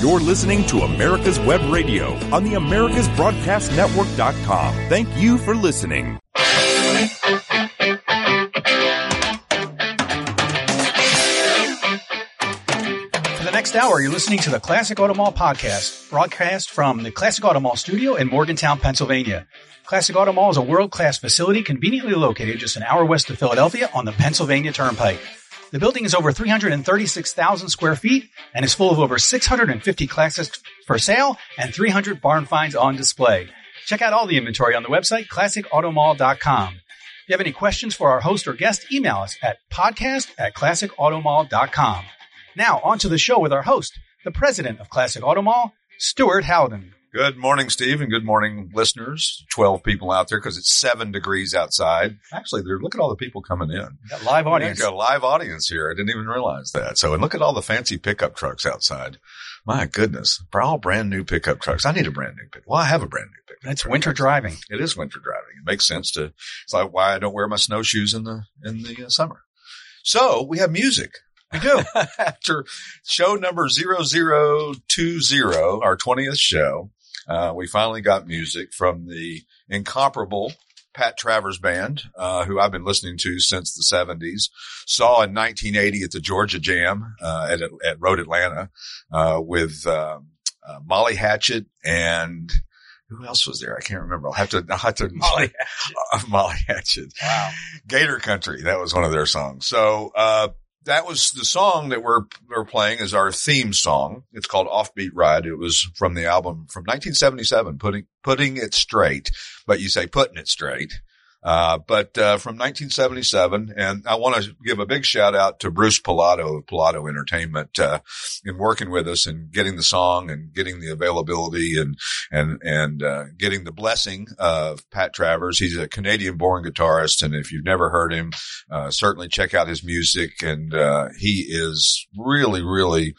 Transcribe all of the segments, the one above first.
You're listening to America's Web Radio on the AmericasBroadcastNetwork.com. Thank you for listening. For the next hour, you're listening to the Classic Auto Mall podcast, broadcast from the Classic Auto Mall studio in Morgantown, Pennsylvania. Classic Auto Mall is a world-class facility conveniently located just an hour west of Philadelphia on the Pennsylvania Turnpike. The building is over 336,000 square feet and is full of over 650 classics for sale and 300 barn finds on display. Check out all the inventory on the website, classicautomall.com. If you have any questions for our host or guest, email us at podcast at classicautomall.com. Now, on to the show with our host, the president of Classic Auto Mall, Stuart Howden. Good morning, Steve, and good morning, listeners. 12 people out there because it's seven degrees outside. Actually, there, look at all the people coming in. Got live audience. Got a live audience here. I didn't even realize that. So, and look at all the fancy pickup trucks outside. My goodness. For all brand new pickup trucks. I need a brand new pick. Well, I have a brand new pickup. That's truck. winter driving. It is winter driving. It makes sense to, it's like why I don't wear my snowshoes in the, in the uh, summer. So we have music. We do. After show number 0020, our 20th show, uh, we finally got music from the incomparable Pat Travers Band, uh, who I've been listening to since the 70s. Saw in 1980 at the Georgia Jam uh, at, at Road Atlanta uh, with um, uh, Molly Hatchet and who else was there? I can't remember. I'll have to. I'll have to. Molly Hatchet. Molly Hatchet. Wow. Gator Country. That was one of their songs. So uh, that was the song that we're we're playing as our theme song. It's called Offbeat Ride. It was from the album from 1977, putting putting it straight. But you say putting it straight. Uh, but uh, from 1977, and I want to give a big shout out to Bruce Pilato of Pilato Entertainment uh, in working with us and getting the song and getting the availability and and and uh, getting the blessing of Pat Travers. He's a Canadian-born guitarist, and if you've never heard him, uh, certainly check out his music. And uh, he is really, really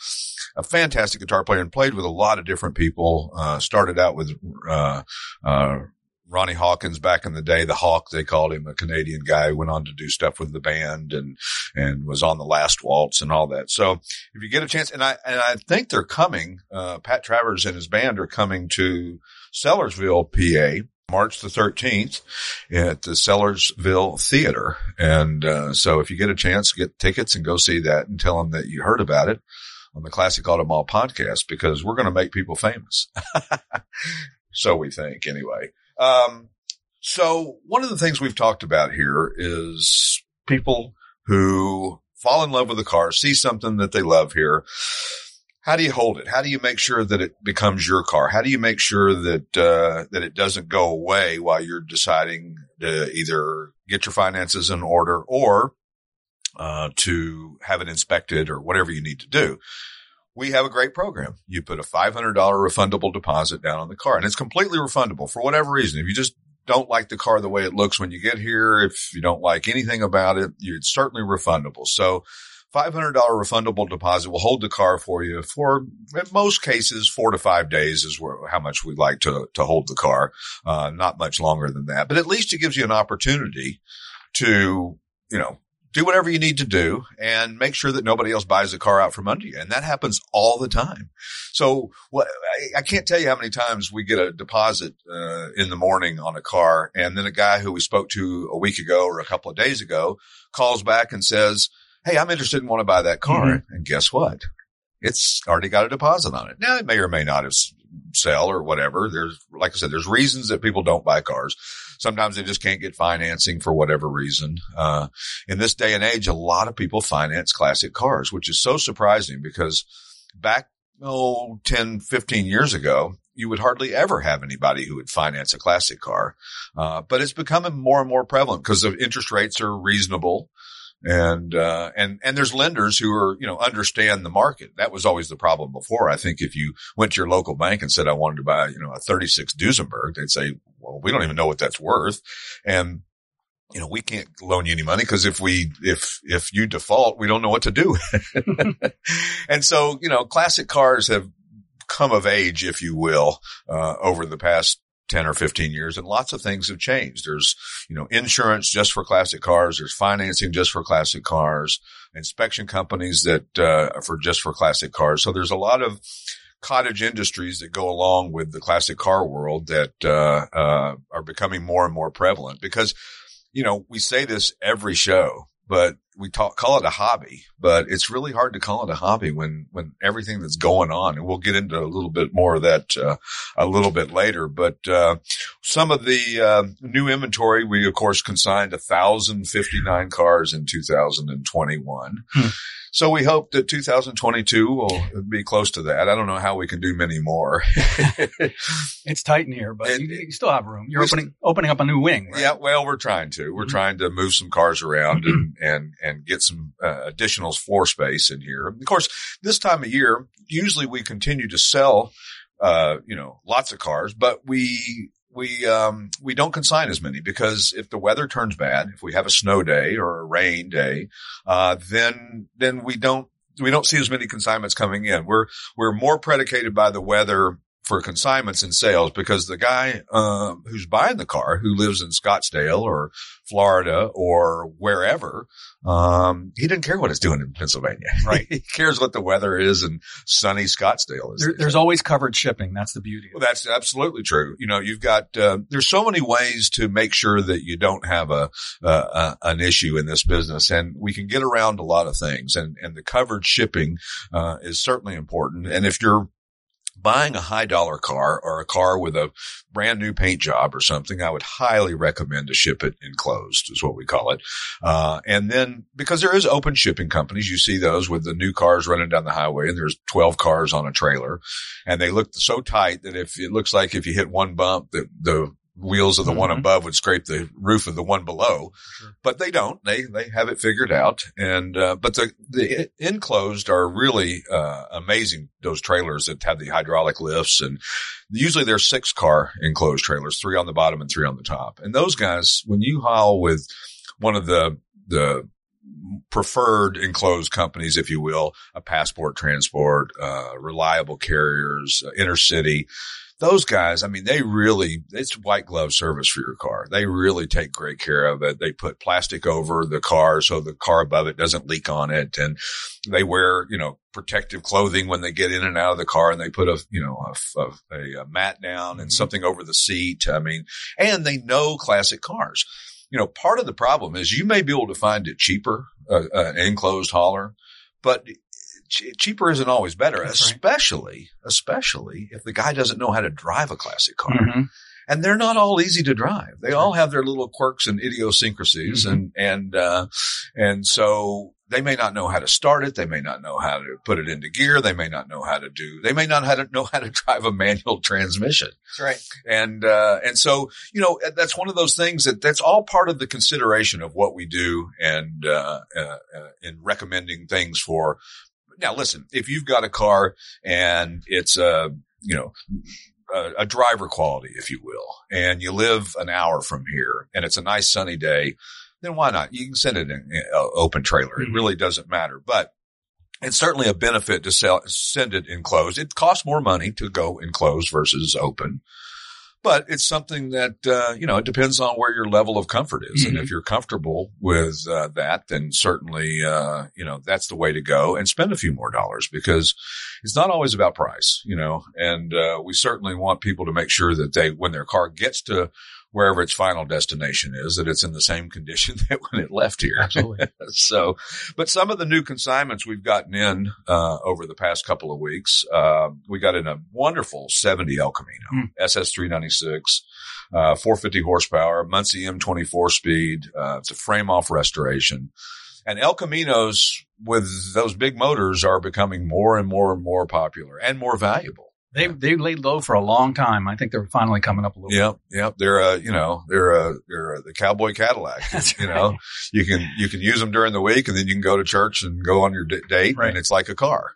a fantastic guitar player and played with a lot of different people. started out with Ronnie Hawkins back in the day, the Hawk, they called him a Canadian guy, went on to do stuff with the band and, and was on the last waltz and all that. So if you get a chance, and I, and I think they're coming, uh, Pat Travers and his band are coming to Sellersville, PA. March the 13th at the Sellersville Theater. And, uh, so if you get a chance, get tickets and go see that and tell them that you heard about it on the Classic Auto Mall podcast because we're going to make people famous. so we think anyway. Um, so one of the things we've talked about here is people who fall in love with a car, see something that they love here. How do you hold it? How do you make sure that it becomes your car? How do you make sure that uh, that it doesn't go away while you're deciding to either get your finances in order or uh, to have it inspected or whatever you need to do? We have a great program. You put a $500 refundable deposit down on the car and it's completely refundable for whatever reason. If you just don't like the car the way it looks when you get here, if you don't like anything about it, it's certainly refundable. So $500 refundable deposit will hold the car for you for, in most cases, four to five days is where, how much we like to, to hold the car. Uh, not much longer than that, but at least it gives you an opportunity to, you know, do whatever you need to do and make sure that nobody else buys the car out from under you. And that happens all the time. So what, I, I can't tell you how many times we get a deposit, uh, in the morning on a car. And then a guy who we spoke to a week ago or a couple of days ago calls back and says, Hey, I'm interested in want to buy that car. Mm-hmm. And guess what? It's already got a deposit on it. Now it may or may not have sell or whatever. There's, like I said, there's reasons that people don't buy cars. Sometimes they just can't get financing for whatever reason. Uh, in this day and age, a lot of people finance classic cars, which is so surprising because back, oh, 10, 15 years ago, you would hardly ever have anybody who would finance a classic car. Uh, but it's becoming more and more prevalent because the interest rates are reasonable and uh, and and there's lenders who are you know understand the market. That was always the problem before. I think if you went to your local bank and said I wanted to buy you know a 36 Duesenberg, they'd say, well, we don't even know what that's worth, and you know we can't loan you any money because if we if if you default, we don't know what to do. and so you know, classic cars have come of age, if you will, uh, over the past 10 or 15 years and lots of things have changed. There's, you know, insurance just for classic cars. There's financing just for classic cars, inspection companies that, uh, for just for classic cars. So there's a lot of cottage industries that go along with the classic car world that, uh, uh, are becoming more and more prevalent because, you know, we say this every show, but we talk, call it a hobby, but it's really hard to call it a hobby when, when everything that's going on. And we'll get into a little bit more of that, uh, a little bit later, but, uh, some of the, uh, new inventory, we of course consigned 1,059 cars in 2021. Hmm. So we hope that 2022 will be close to that. I don't know how we can do many more. It's tight in here, but you, you still have room. You're opening opening up a new wing. Right? Yeah, well, we're trying to. We're Mhm. trying to move some cars around and and and get some uh, additional floor space in here. Of course, this time of year, usually we continue to sell, uh, you know, lots of cars, but we we um we don't consign as many because if the weather turns bad, if we have a snow day or a rain day, uh, then then we don't we don't see as many consignments coming in. We're we're more predicated by the weather for consignments and sales because the guy uh, who's buying the car, who lives in Scottsdale or Florida or wherever, um, he doesn't care what it's doing in Pennsylvania. Right. he cares what the weather is in sunny Scottsdale. Is There, there's always covered shipping. That's the beauty. well, that's absolutely true. You know, you've got, uh, there's so many ways to make sure that you don't have a, uh, uh, an issue in this business and we can get around a lot of things and, and the covered shipping, uh, is certainly important. And if you're, Buying a high dollar car or a car with a brand new paint job or something, I would highly recommend to ship it enclosed is what we call it. Uh, and then because there is open shipping companies, you see those with the new cars running down the highway and there's 12 cars on a trailer and they look so tight that if it looks like if you hit one bump, the, the wheels of the one Mhm. above would scrape the roof of the one below, Sure. but they don't. They, they have it figured out. And, uh, but the, the enclosed are really, uh, amazing. Those trailers that have the hydraulic lifts and usually they're six car enclosed trailers, three on the bottom and three on the top. And those guys, when you haul with one of the, the preferred enclosed companies, if you will, a passport transport, uh, reliable carriers, uh, intercity, those guys, I mean, they really, it's white glove service for your car. They really take great care of it. They put plastic over the car so the car above it doesn't leak on it. And they wear, you know, protective clothing when they get in and out of the car and they put a, you know, a, a, a mat down and Mhm. something over the seat. I mean, and they know classic cars. You know, part of the problem is you may be able to find it cheaper, uh, uh, an enclosed hauler, but ch- cheaper isn't always better, That's right. especially, especially if the guy doesn't know how to drive a classic car. Mhm. And they're not all easy to drive. They all have their little quirks and idiosyncrasies Mhm. and, and, uh, and so they may not know how to start it. They may not know how to put it into gear. They may not know how to do, they may not how to know how to drive a manual transmission. That's right. And, uh, and so, you know, that's one of those things that that's all part of the consideration of what we do and, uh, uh, uh in recommending things for. Now listen, if you've got a car and it's a, you know, a, a driver quality, if you will, and you live an hour from here and it's a nice sunny day, then why not? You can send it in uh, open trailer. It Mhm. really doesn't matter, but it's certainly a benefit to sell, send it enclosed. It costs more money to go enclosed versus open. But it's something that, uh, you know, it depends on where your level of comfort is. And Mhm. if you're comfortable with, uh, that, then certainly, uh, you know, that's the way to go and spend a few more dollars because it's not always about price, you know, and, uh, we certainly want people to make sure that they, when their car gets to wherever its final destination is, that it's in the same condition that when it left here. Absolutely. so, but some of the new consignments we've gotten in, uh, over the past couple of weeks, uh, we got in a wonderful 70 El Camino, Hmm. SS396, uh, 450 horsepower, Muncie M24 speed. Uh, it's a frame off restoration. And El Caminos with those big motors are becoming more and more and more popular and more valuable. They they laid low for a long time. I think they're finally coming up a little. Yep, yep. They're a, you know, they're a, they're a, the cowboy Cadillac. That's you know, right. you can you can use them during the week, and then you can go to church and go on your d- date, Right. and it's like a car.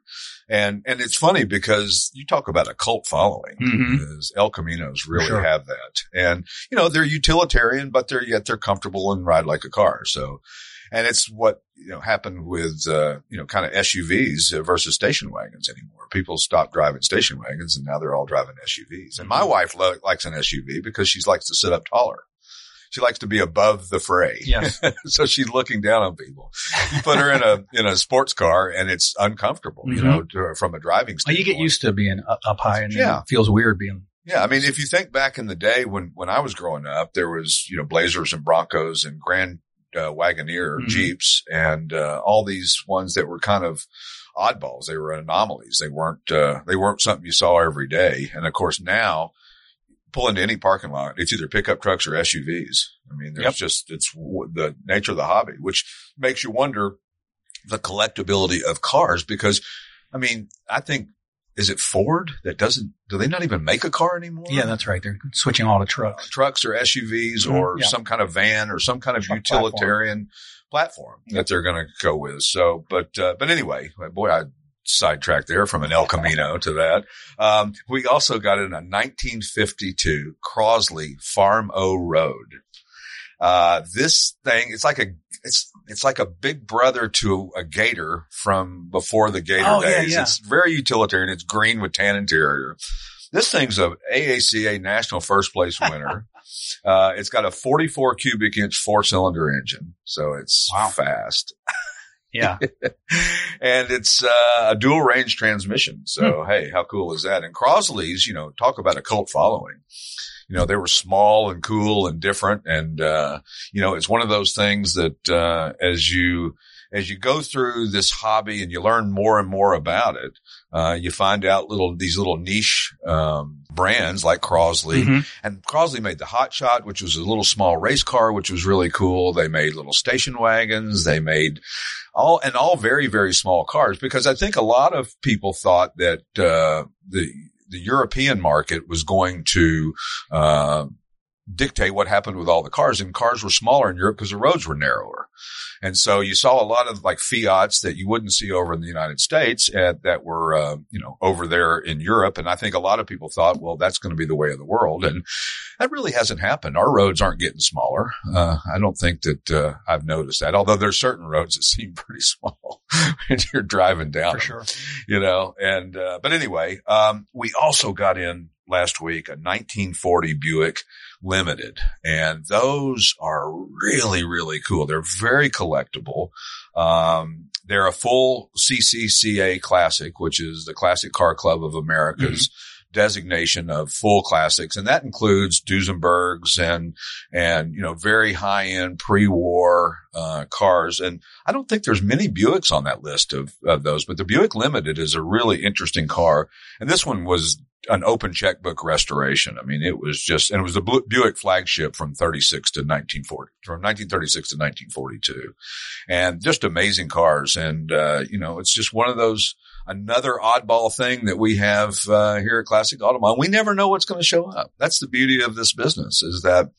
And and it's funny because you talk about a cult following. Mhm. El Caminos really sure. have that, and you know they're utilitarian, but they're yet they're comfortable and ride like a car. So, and it's what you know happened with uh, you know kind of SUVs versus station wagons anymore. People stopped driving station wagons, and now they're all driving SUVs. And my Mhm. wife lo- likes an SUV because she likes to sit up taller. she likes to be above the fray. Yes. so she's looking down on people. You put her in a in a sports car and it's uncomfortable, you Mhm. know, to, from a driving Well, standpoint. you get used to being up, up high and Yeah. it feels weird being. Yeah, I mean, if you think back in the day when when I was growing up, there was you know Blazers and Broncos and Grand uh, Wagoneer Mhm. Jeeps and uh, all these ones that were kind of oddballs. They were anomalies. They weren't uh, they weren't something you saw every day. And of course now, pull into any parking lot, it's either pickup trucks or SUVs. I mean, there's Yep. just it's w- the nature of the hobby, which makes you wonder the collectability of cars because, I mean, I think. Is it Ford that doesn't, do they not even make a car anymore? Yeah, that's right. They're switching all to trucks. trucks or SUVs Mhm, or yeah. some kind of van or some kind of Truck utilitarian platform, that they're going to go with. So, but, uh, but anyway, boy, I sidetracked there from an El Camino to that. Um, we also got in a 1952 Crosley Farm O Road. Uh, this thing, it's like a, it's, it's like a big brother to a gator from before the gator Oh, yeah, days. yeah. It's very utilitarian. It's green with tan interior. This thing's a AACA national first place winner. uh, it's got a 44 cubic inch four cylinder engine. So it's Wow. fast Yeah. and it's uh, a dual range transmission. So Hmm. hey, how cool is that? And Crosley's, you know, talk about a cult following. You know, they were small and cool and different, and uh, you know, it's one of those things that uh, as you as you go through this hobby and you learn more and more about it, uh, you find out little these little niche um, brands like Crosley. Mhm. And Crosley made the Hot Shot, which was a little small race car, which was really cool. They made little station wagons. They made all and all very very small cars because I think a lot of people thought that uh, the the European market was going to uh, dictate what happened with all the cars, and cars were smaller in Europe because the roads were narrower. And so you saw a lot of like Fiats that you wouldn't see over in the United States and that were, uh, you know, over there in Europe. And I think a lot of people thought, well, that's going to be the way of the world. And that really hasn't happened. Our roads aren't getting smaller. Uh, I don't think that, uh, I've noticed that, although there's certain roads that seem pretty small when you're driving down. For sure. you know, and, uh, but anyway, um, we also got in last week a 1940 Buick Limited and those are really, really cool. They're very collectible. Um, they're a full CCCA classic, which is the Classic Car Club of America's designation of full classics. And that includes Duesenbergs and, and, you know, very high end pre-war, uh, cars. And I don't think there's many Buicks on that list of, of those, but the Buick Limited is a really interesting car. And this one was an open checkbook restoration. I mean, it was just, and it was the Bu- Buick flagship from 36 to 1940, from 1936 to 1942 and just amazing cars. And, uh, you know, it's just one of those, another oddball thing that we have, uh, here at Classic Auto Mall. We never know what's going to show up. That's the beauty of this business is that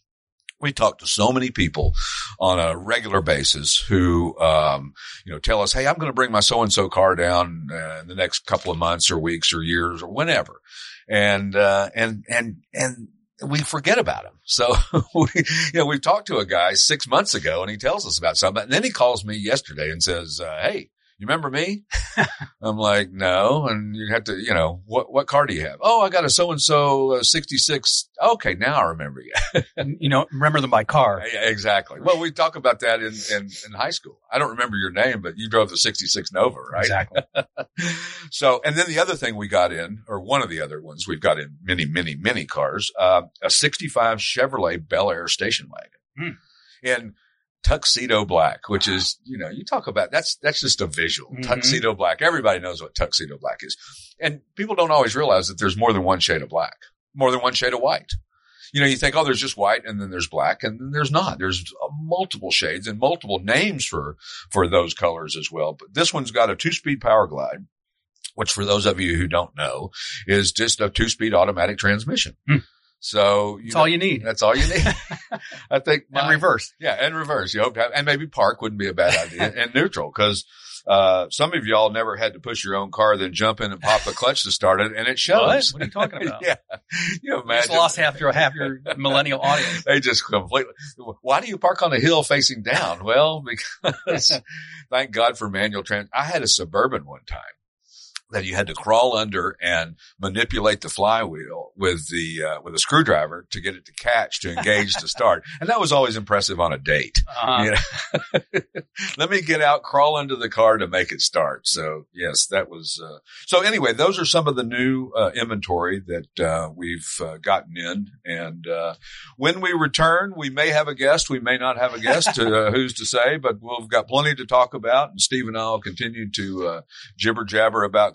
we talk to so many people on a regular basis who, um, you know, tell us, Hey, I'm going to bring my so and so car down uh, in the next couple of months or weeks or years or whenever. And, uh, and, and, and, we forget about him. So we, you know, we've talked to a guy six months ago and he tells us about something. And then he calls me yesterday and says, uh, Hey, you remember me? I'm like, no. And you have to, you know, what, what car do you have? Oh, I got a so and so 66. Okay. Now I remember you. You know, remember them by car. Yeah, exactly. Well, we talk about that in, in, in high school. I don't remember your name, but you drove the 66 Nova, right? Exactly. so, and then the other thing we got in, or one of the other ones we've got in many, many, many cars, uh, a 65 Chevrolet Bel Air station wagon in tuxedo black, which is, you know, you talk about that's, that's just a visual Mhm. tuxedo black. Everybody knows what tuxedo black is. And people don't always realize that there's more than one shade of black, more than one shade of white. You know, you think, oh, there's just white and then there's black and then there's not. There's uh, multiple shades and multiple names for, for those colors as well. But this one's got a two speed power glide, which for those of you who don't know is just a two speed automatic transmission. Hmm. So That's know, all you need. That's all you need. I think And reverse. yeah, and reverse. You hope to have, and maybe park wouldn't be a bad idea, and neutral because uh, some of y'all never had to push your own car, then jump in and pop the clutch to start it, and it shows. What? What are you talking about? yeah, you You just imagine. lost half your half your millennial audience. They just completely. Why do you park on a hill facing down? Well, because thank God for manual trans. I had a suburban one time, that you had to crawl under and manipulate the flywheel with the uh, with a screwdriver to get it to catch to engage to start, and that was always impressive on a date. Uh, You know? Let me get out, crawl into the car to make it start. So yes, that was. Uh, so anyway, those are some of the new uh, inventory that uh, we've uh, gotten in, and uh, when we return, we may have a guest, we may not have a guest. uh, who's to say? But we've got plenty to talk about, and Steve and I will continue to uh, jibber jabber about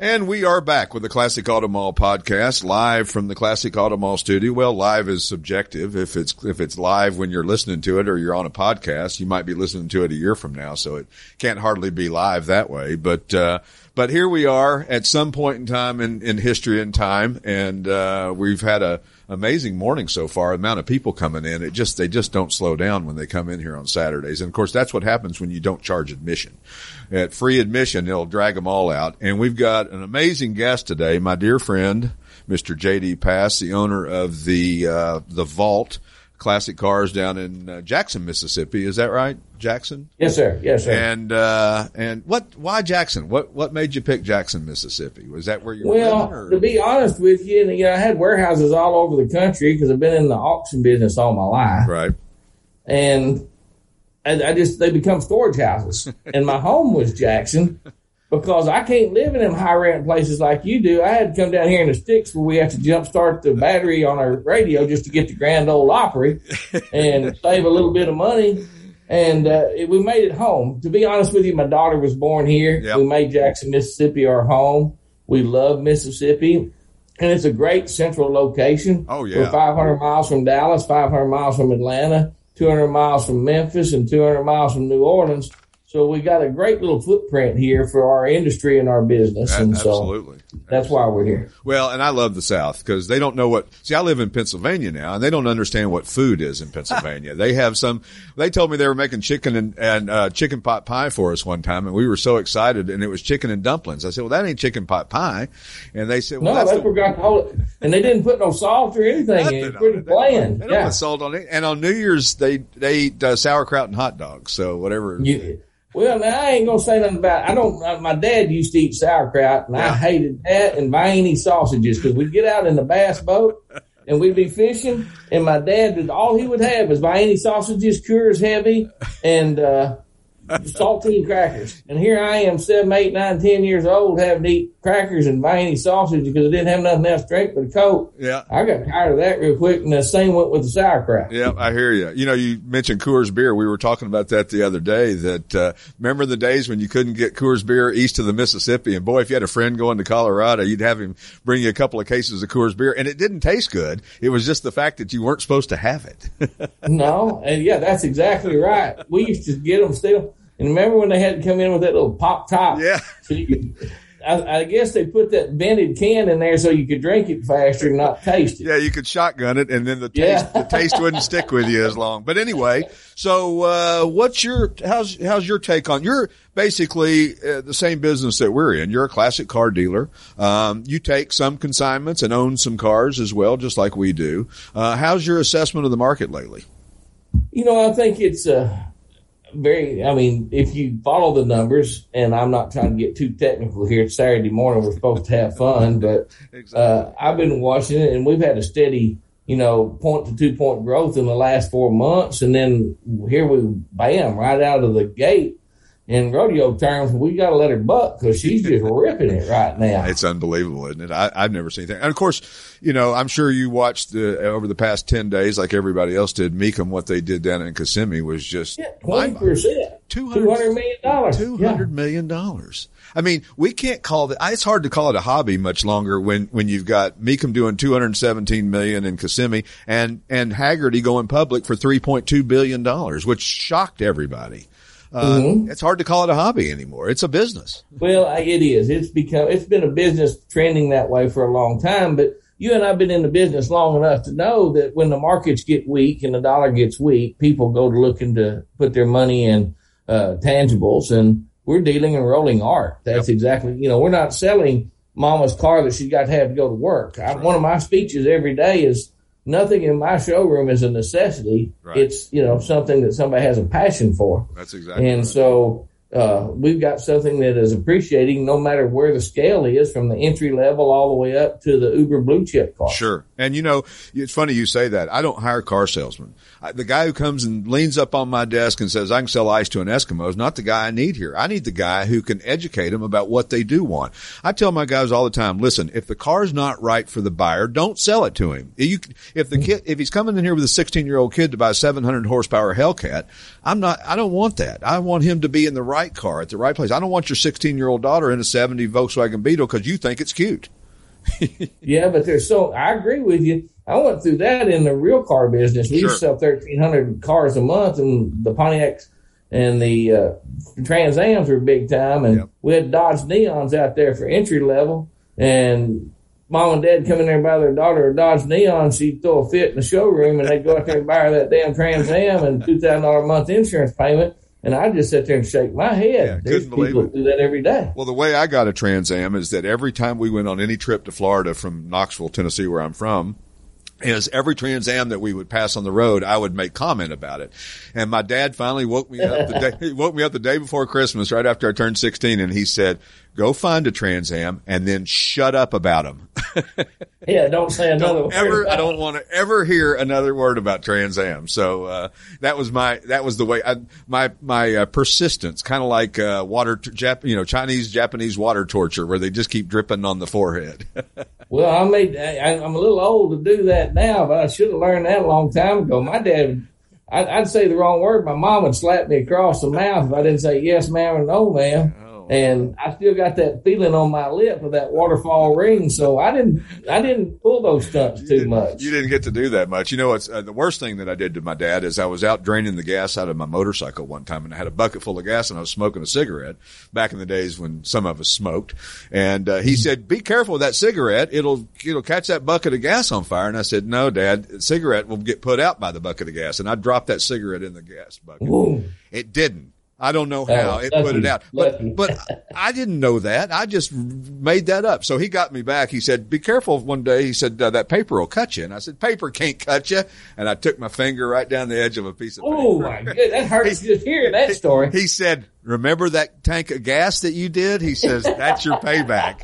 And we are back with the Classic Auto Mall podcast, live from the Classic Auto Mall studio. Well, live is subjective. If it's if it's live when you're listening to it or you're on a podcast, you might be listening to it a year from now, so it can't hardly be live that way. But uh, but here we are at some point in time in, in history and time, and uh, we've had a amazing morning so far. The amount of people coming in, it just they just don't slow down when they come in here on Saturdays. And of course, that's what happens when you don't charge admission. At free admission, they'll drag them all out. And we've got an amazing guest today, my dear friend, Mr. JD Pass, the owner of the uh, the Vault Classic Cars down in uh, Jackson, Mississippi. Is that right, Jackson? Yes, sir. Yes, sir. And uh, and what? Why Jackson? What what made you pick Jackson, Mississippi? Was that where you were well, to be honest with you, and, you know, I had warehouses all over the country because I've been in the auction business all my life, Right. and I, I just they become storage houses. and my home was Jackson because I can't live in them high rent places like you do. I had to come down here in the sticks where we have to jump start the battery on our radio just to get the Grand Ole Opry and save a little bit of money. And uh, it, we made it home. To be honest with you, my daughter was born here. Yep. We made Jackson, Mississippi our home. We love Mississippi. And it's a great central location. Oh, yeah. We're 500 miles from Dallas, 500 miles from Atlanta, 200 miles from Memphis, and 200 miles from New Orleans. So we got a great little footprint here for our industry and our business. And so Absolutely. that's why we're here. Well, and I love the South because they don't know what. See, I live in Pennsylvania now, and they don't understand what food is in Pennsylvania. they have some. They told me they were making chicken and, and uh, chicken pot pie for us one time, and we were so excited, and it was chicken and dumplings. I said, "Well, that ain't chicken pot pie," and they said, "Well, No, that's they the, forgot hold it. And they didn't put no salt or anything in it. It's pretty. Bland. They don't Yeah. put salt on it." And on New Year's, they they eat uh, sauerkraut and hot dogs. So whatever. You, well, now I ain't gonna say nothing about. I don't. uh, My dad used to eat sauerkraut, and Yeah. I hated that and Viennese sausages because we'd get out in the bass boat and we'd be fishing, and my dad would all he would have was Viennese sausages, Coors Heavy, and uh, saltine crackers. And here I am, seven, eight, nine, ten years old, having to eat crackers and Viennese sausage because I didn't have nothing else to drink but a coke. Yeah. I got tired of that real quick, and the same went with the sauerkraut. Yeah, I hear you. You know, you mentioned Coors beer. We were talking about that the other day. That uh, remember the days when you couldn't get Coors beer east of the Mississippi, and boy, if you had a friend going to Colorado, you'd have him bring you a couple of cases of Coors beer, and it didn't taste good. It was just the fact that you weren't supposed to have it. No, and yeah, that's exactly right. We used to get them still. And remember when they had to come in with that little pop top? Yeah. So you could, I, I guess they put that vented can in there so you could drink it faster and not taste it. yeah, you could shotgun it, and then the taste Yeah. the taste wouldn't stick with you as long. But anyway, so uh, what's your how's how's your take on? You're basically uh, the same business that we're in. You're a classic car dealer. Um, you take some consignments and own some cars as well, just like we do. Uh, how's your assessment of the market lately? You know, I think it's uh, very, I mean, if you follow the numbers, and I'm not trying to get too technical here, it's Saturday morning, we're supposed to have fun, but uh, I've been watching it, and we've had a steady, you know, point to two point growth in the last four months, and then here we bam right out of the gate. In rodeo terms, we got to let her buck because she's just ripping it right now. It's unbelievable, isn't it? I, I've never seen that. And of course, you know, I'm sure you watched the, over the past 10 days, like everybody else did, Mecum, what they did down in Kissimmee was just Twenty percent. Two hundred million dollars. Two hundred million dollars. I mean, we can't call it. It's hard to call it a hobby much longer when when you've got Mecum doing two hundred seventeen million in Kissimmee and and Hagerty going public for three point two billion dollars, which shocked everybody. Uh, mm-hmm. It's hard to call it a hobby anymore. It's a business. Well, it is. It's become. It's been a business trending that way for a long time, but you and I've been in the business long enough to know that when the markets get weak and the dollar gets weak, people go to looking to put their money in uh, tangibles, and we're dealing in rolling art. That's yep. exactly you know we're not selling mama's car that she's got to have to go to work. I. One of my speeches every day is nothing in my showroom is a necessity. Right. It's you know something that somebody has a passion for. That's exactly. And right. so uh, we've got something that is appreciating no matter where the scale is from the entry level all the way up to the uber blue chip car. Sure. And you know, it's funny you say that. I don't hire car salesmen. I, the guy who comes and leans up on my desk and says, I can sell ice to an Eskimo is not the guy I need here. I need the guy who can educate them about what they do want. I tell my guys all the time, listen, if the car's not right for the buyer, don't sell it to him. You, if the kid, if he's coming in here with a 16 year old kid to buy a 700 horsepower Hellcat, I'm not, I don't want that. I want him to be in the right right car at the right place. I don't want your 16 year old daughter in a 70 Volkswagen Beetle because you think it's cute. yeah, but there's so I agree with you. I went through that in the real car business. We sure. used to sell 1,300 cars a month, and the Pontiacs and the uh, Trans Ams were big time. And yep. we had Dodge Neons out there for entry level. And mom and dad come in there and buy their daughter a Dodge Neon. She'd throw a fit in the showroom, and they'd go out there and buy her that damn Trans Am and $2,000 a month insurance payment. And I just sit there and shake my head. Yeah, There's people that do that every day. Well, the way I got a Trans Am is that every time we went on any trip to Florida from Knoxville, Tennessee, where I'm from, is every Trans Am that we would pass on the road, I would make comment about it. And my dad finally woke me up the day, he woke me up the day before Christmas, right after I turned 16. And he said, go find a Trans Am and then shut up about them. yeah. Don't say another don't ever, I don't want to ever hear another word about Trans Am. So, uh, that was my, that was the way I, my, my uh, persistence, kind of like, uh, water, Jap, you know, Chinese, Japanese water torture where they just keep dripping on the forehead. well, I made, I, I'm a little old to do that now, but I should have learned that a long time ago. My dad, I'd, I'd, say the wrong word. My mom would slap me across the mouth if I didn't say yes, ma'am, or no, ma'am. And I still got that feeling on my lip of that waterfall ring. So I didn't, I didn't pull those stunts too much. You didn't get to do that much. You know, it's uh, the worst thing that I did to my dad is I was out draining the gas out of my motorcycle one time and I had a bucket full of gas and I was smoking a cigarette back in the days when some of us smoked. And, uh, he said, be careful with that cigarette. It'll, it'll catch that bucket of gas on fire. And I said, no, dad, cigarette will get put out by the bucket of gas. And I dropped that cigarette in the gas bucket. Ooh. It didn't. I don't know how it put it out, but but I didn't know that. I just made that up. So he got me back. He said, "Be careful." One day he said, uh, "That paper will cut you," and I said, "Paper can't cut you." And I took my finger right down the edge of a piece of paper. Oh my god, that hurts he, just hearing that story. He said, remember that tank of gas that you did? He says, that's your payback.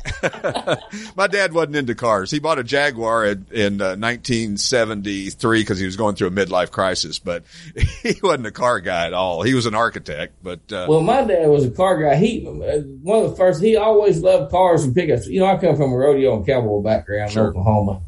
My dad wasn't into cars. He bought a Jaguar in, in uh, 1973 because he was going through a midlife crisis, but he wasn't a car guy at all. He was an architect, but, uh, well, my dad was a car guy. He, one of the first, he always loved cars and pickups. You know, I come from a rodeo and cowboy background sure. in Oklahoma.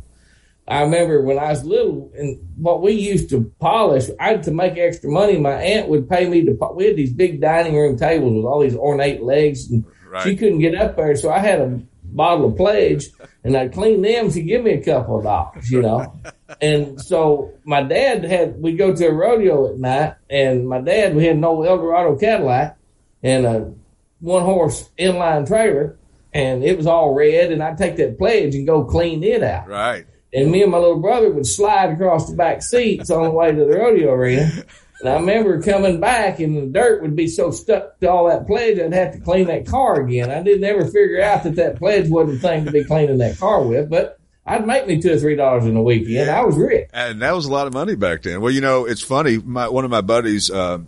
I remember when I was little and what we used to polish, I had to make extra money. My aunt would pay me to, we had these big dining room tables with all these ornate legs and right. she couldn't get up there. So I had a bottle of pledge and I'd clean them. She'd give me a couple of dollars, you know? and so my dad had, we'd go to a rodeo at night and my dad, we had an old Eldorado Cadillac and a one horse inline trailer and it was all red and I'd take that pledge and go clean it out. Right and me and my little brother would slide across the back seats on the way to the rodeo arena. And I remember coming back and the dirt would be so stuck to all that pledge, I'd have to clean that car again. I didn't ever figure out that that pledge wasn't the thing to be cleaning that car with, but I'd make me two or three dollars in a weekend. Yeah. I was rich. And that was a lot of money back then. Well, you know, it's funny. My, one of my buddies, uh,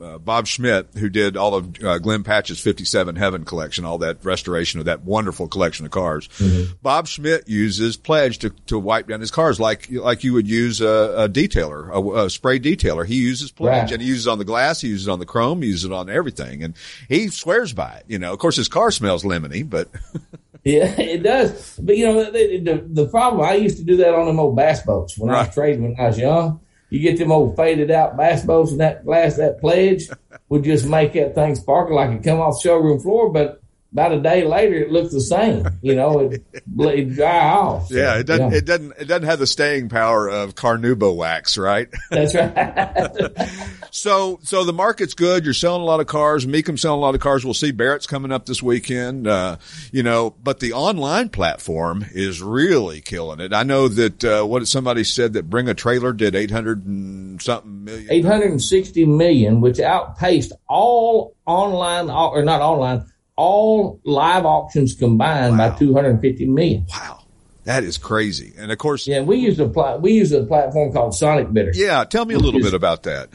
uh, Bob Schmidt, who did all of uh, Glenn Patch's 57 Heaven collection, all that restoration of that wonderful collection of cars. Mm-hmm. Bob Schmidt uses Pledge to, to wipe down his cars like, like you would use a, a detailer, a, a, spray detailer. He uses Pledge right. and he uses it on the glass, he uses it on the chrome, he uses it on everything. And he swears by it. You know, of course his car smells lemony, but. yeah, it does. But you know, the, the, the, problem, I used to do that on them old bass boats when right. I was trading when I was young you get them old faded out bass boats and that glass, that pledge would just make that thing sparkle like it come off the showroom floor. But about a day later, it looked the same. You know, it, it dry off. So, yeah, it doesn't. Yeah. It doesn't. It doesn't have the staying power of Carnauba wax, right? That's right. so, so the market's good. You're selling a lot of cars. Mecum's selling a lot of cars. We'll see Barrett's coming up this weekend. Uh, you know, but the online platform is really killing it. I know that uh, what somebody said that Bring a Trailer did 800 and something million. 860 million, which outpaced all online or not online all live auctions combined wow. by 250 million. Wow. That is crazy. And of course, yeah, we use a pl- we use a platform called Sonic Bidder. Yeah, tell me a little is, bit about that.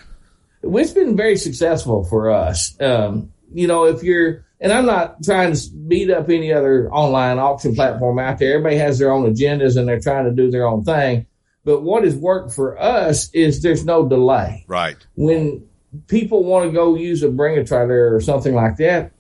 It's been very successful for us. Um, you know, if you're, and I'm not trying to beat up any other online auction platform out there. Everybody has their own agendas and they're trying to do their own thing. But what has worked for us is there's no delay. Right. When people want to go use a bring a trailer or something like that,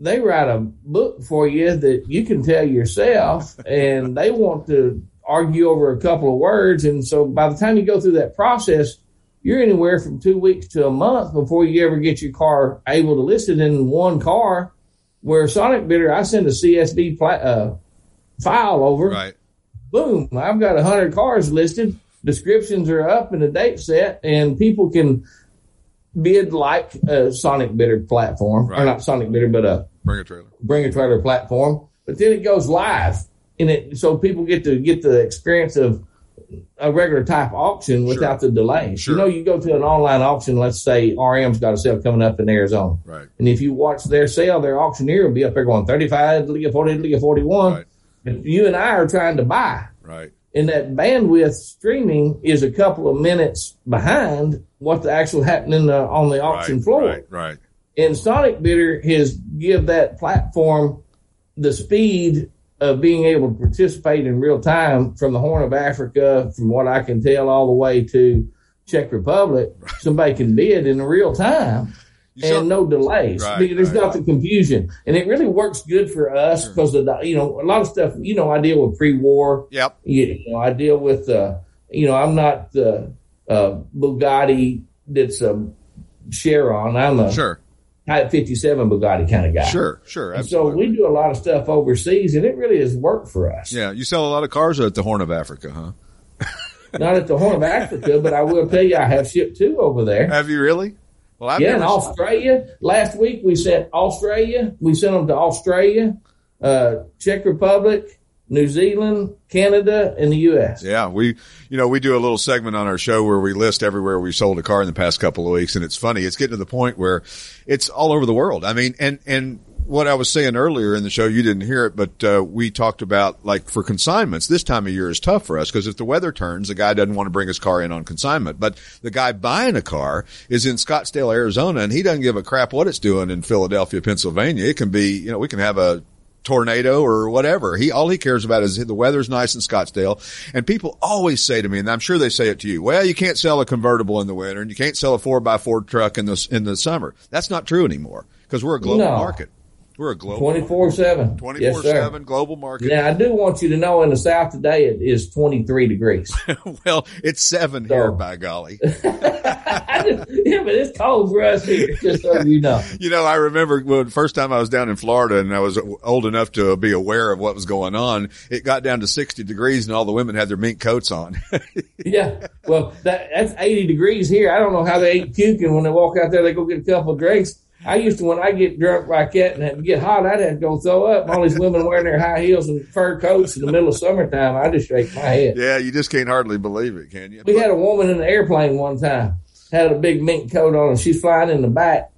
they write a book for you that you can tell yourself and they want to argue over a couple of words. And so by the time you go through that process, you're anywhere from two weeks to a month before you ever get your car able to list it in one car. Where Sonic Bidder, I send a CSV pla- uh, file over. Right. Boom. I've got a hundred cars listed. Descriptions are up and the date set and people can bid like a Sonic Bidder platform, right. or not Sonic Bidder, but a Bring a Trailer, Bring a Trailer platform. But then it goes live, and it so people get to get the experience of a regular type auction without sure. the delay. Sure. You know, you go to an online auction. Let's say RM's got a sale coming up in Arizona, right? And if you watch their sale, their auctioneer will be up there going thirty-five, League of forty, League of forty-one. Right. But you and I are trying to buy, right? And that bandwidth streaming is a couple of minutes behind what's actually happening uh, on the auction right, floor. Right, right. And Sonic Bidder has give that platform the speed of being able to participate in real time from the Horn of Africa, from what I can tell, all the way to Czech Republic. Somebody can bid in real time and no delays. Right, there's right. not the confusion, and it really works good for us because sure. the you know a lot of stuff. You know, I deal with pre-war. Yep. You, know, I deal with uh, you know, I'm not the uh, Bugatti that's a Chiron. I'm a sure. Type 57 Bugatti kind of guy. Sure, sure. So we do a lot of stuff overseas, and it really has worked for us. Yeah, you sell a lot of cars at the Horn of Africa, huh? Not at the Horn of Africa, but I will tell you, I have shipped two over there. Have you really? Well, I've yeah, in Australia. Last week we sent Australia. We sent them to Australia, uh, Czech Republic, New Zealand, Canada, and the U.S. Yeah, we, you know, we do a little segment on our show where we list everywhere we sold a car in the past couple of weeks, and it's funny. It's getting to the point where it's all over the world. I mean, and and what I was saying earlier in the show, you didn't hear it, but uh, we talked about like for consignments. This time of year is tough for us because if the weather turns, the guy doesn't want to bring his car in on consignment. But the guy buying a car is in Scottsdale, Arizona, and he doesn't give a crap what it's doing in Philadelphia, Pennsylvania. It can be, you know, we can have a tornado or whatever. He all he cares about is the weather's nice in Scottsdale. And people always say to me, and I'm sure they say it to you, well, you can't sell a convertible in the winter and you can't sell a four by four truck in the in the summer. That's not true anymore because we're a global no. market. We're a global 24 7. 24 7 global market. Now, I do want you to know in the South today it is 23 degrees. well, it's seven so. here, by golly. yeah, but it's cold for us here, just so you know. You know, I remember well, the first time I was down in Florida and I was old enough to be aware of what was going on. It got down to 60 degrees and all the women had their mink coats on. yeah. Well, that, that's 80 degrees here. I don't know how they ain't puking when they walk out there. They go get a couple of drinks I used to, when I get drunk like that and get hot, I'd have to go throw up. All these women wearing their high heels and fur coats in the middle of summertime, I just shake my head. Yeah, you just can't hardly believe it, can you? We had a woman in the airplane one time, had a big mink coat on, and she's flying in the back.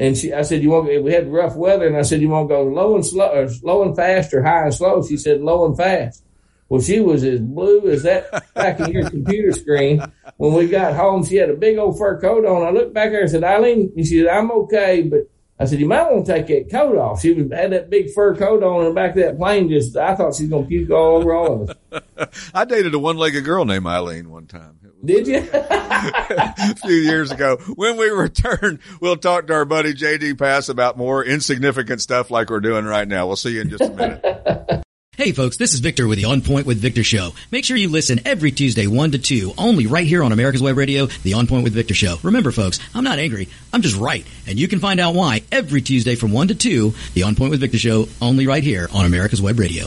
And she, I said, "You want?" We had rough weather, and I said, "You want to go low and slow, or low and fast, or high and slow?" She said, "Low and fast." Well, she was as blue as that back in your computer screen. When we got home, she had a big old fur coat on. I looked back at her and said, "Eileen," and she said, "I'm okay, but." I said, you might want to take that coat off. She was, had that big fur coat on in the back of that plane. Just, I thought she was going to puke all over all of us. I dated a one-legged girl named Eileen one time. Did you? a few years ago. When we return, we'll talk to our buddy JD Pass about more insignificant stuff like we're doing right now. We'll see you in just a minute. Hey folks, this is Victor with the On Point with Victor show. Make sure you listen every Tuesday 1 to 2, only right here on America's Web Radio, the On Point with Victor show. Remember folks, I'm not angry, I'm just right. And you can find out why every Tuesday from 1 to 2, the On Point with Victor show, only right here on America's Web Radio.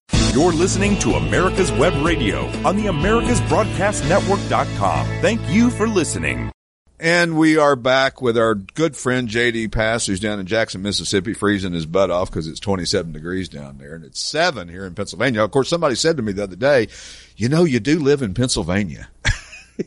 You're listening to America's Web Radio on the AmericasBroadcastNetwork.com. Thank you for listening. And we are back with our good friend JD Pass, who's down in Jackson, Mississippi, freezing his butt off because it's 27 degrees down there and it's seven here in Pennsylvania. Of course, somebody said to me the other day, you know, you do live in Pennsylvania.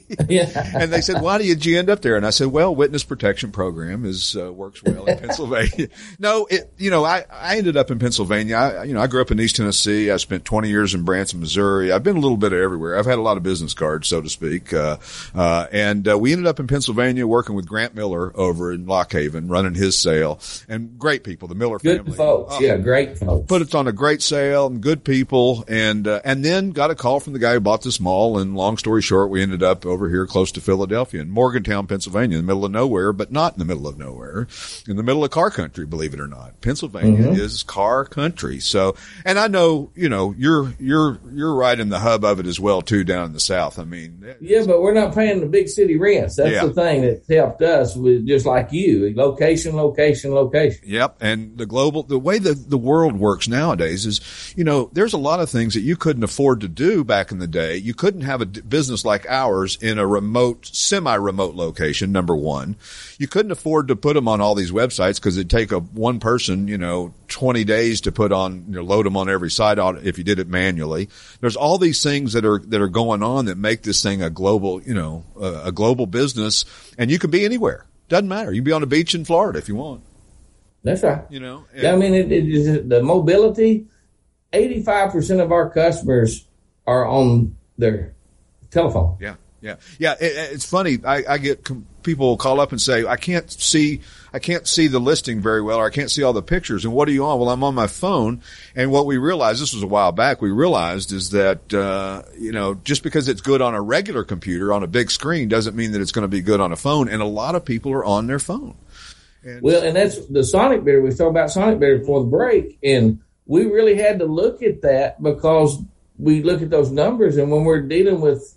yeah. and they said, "Why did you end up there?" And I said, "Well, witness protection program is uh, works well in Pennsylvania." no, it you know I I ended up in Pennsylvania. I you know I grew up in East Tennessee. I spent 20 years in Branson, Missouri. I've been a little bit everywhere. I've had a lot of business cards, so to speak. Uh, uh, and uh, we ended up in Pennsylvania working with Grant Miller over in Lock Haven, running his sale, and great people, the Miller Good family. folks. Oh, yeah, great folks. put it on a great sale and good people and uh, and then got a call from the guy who bought this mall and long story short we ended up over here close to Philadelphia in Morgantown Pennsylvania in the middle of nowhere but not in the middle of nowhere in the middle of car country believe it or not Pennsylvania mm-hmm. is car country so and I know you know you're you're you're right in the hub of it as well too down in the south I mean Yeah, but we're not paying the big city rents. That's Yeah. the thing that helped us with just like you. Location, location, location. Yep. And the global, the way that the world works nowadays is, you know, there's a lot of things that you couldn't afford to do back in the day. You couldn't have a business like ours in a remote, semi-remote location, number one. You couldn't afford to put them on all these websites because it'd take a one person, you know, 20 days to put on, you know, load them on every site if you did it manually. There's all these things that are, that are going on that make this thing a global, you know, a, a global business and you can be anywhere. Doesn't matter. You can be on a beach in Florida if you want, That's right. you know. Yeah, I mean, it, it is the mobility. Eighty-five percent of our customers are on their telephone. Yeah, yeah, yeah. It, it's funny. I, I get com- people call up and say, "I can't see, I can't see the listing very well, or I can't see all the pictures." And what are you on? Well, I'm on my phone. And what we realized, this was a while back, we realized is that uh, you know, just because it's good on a regular computer on a big screen doesn't mean that it's going to be good on a phone. And a lot of people are on their phone. Well, and that's the Sonic Bidder. We talked about Sonic Bidder before the break, and we really had to look at that because we look at those numbers, and when we're dealing with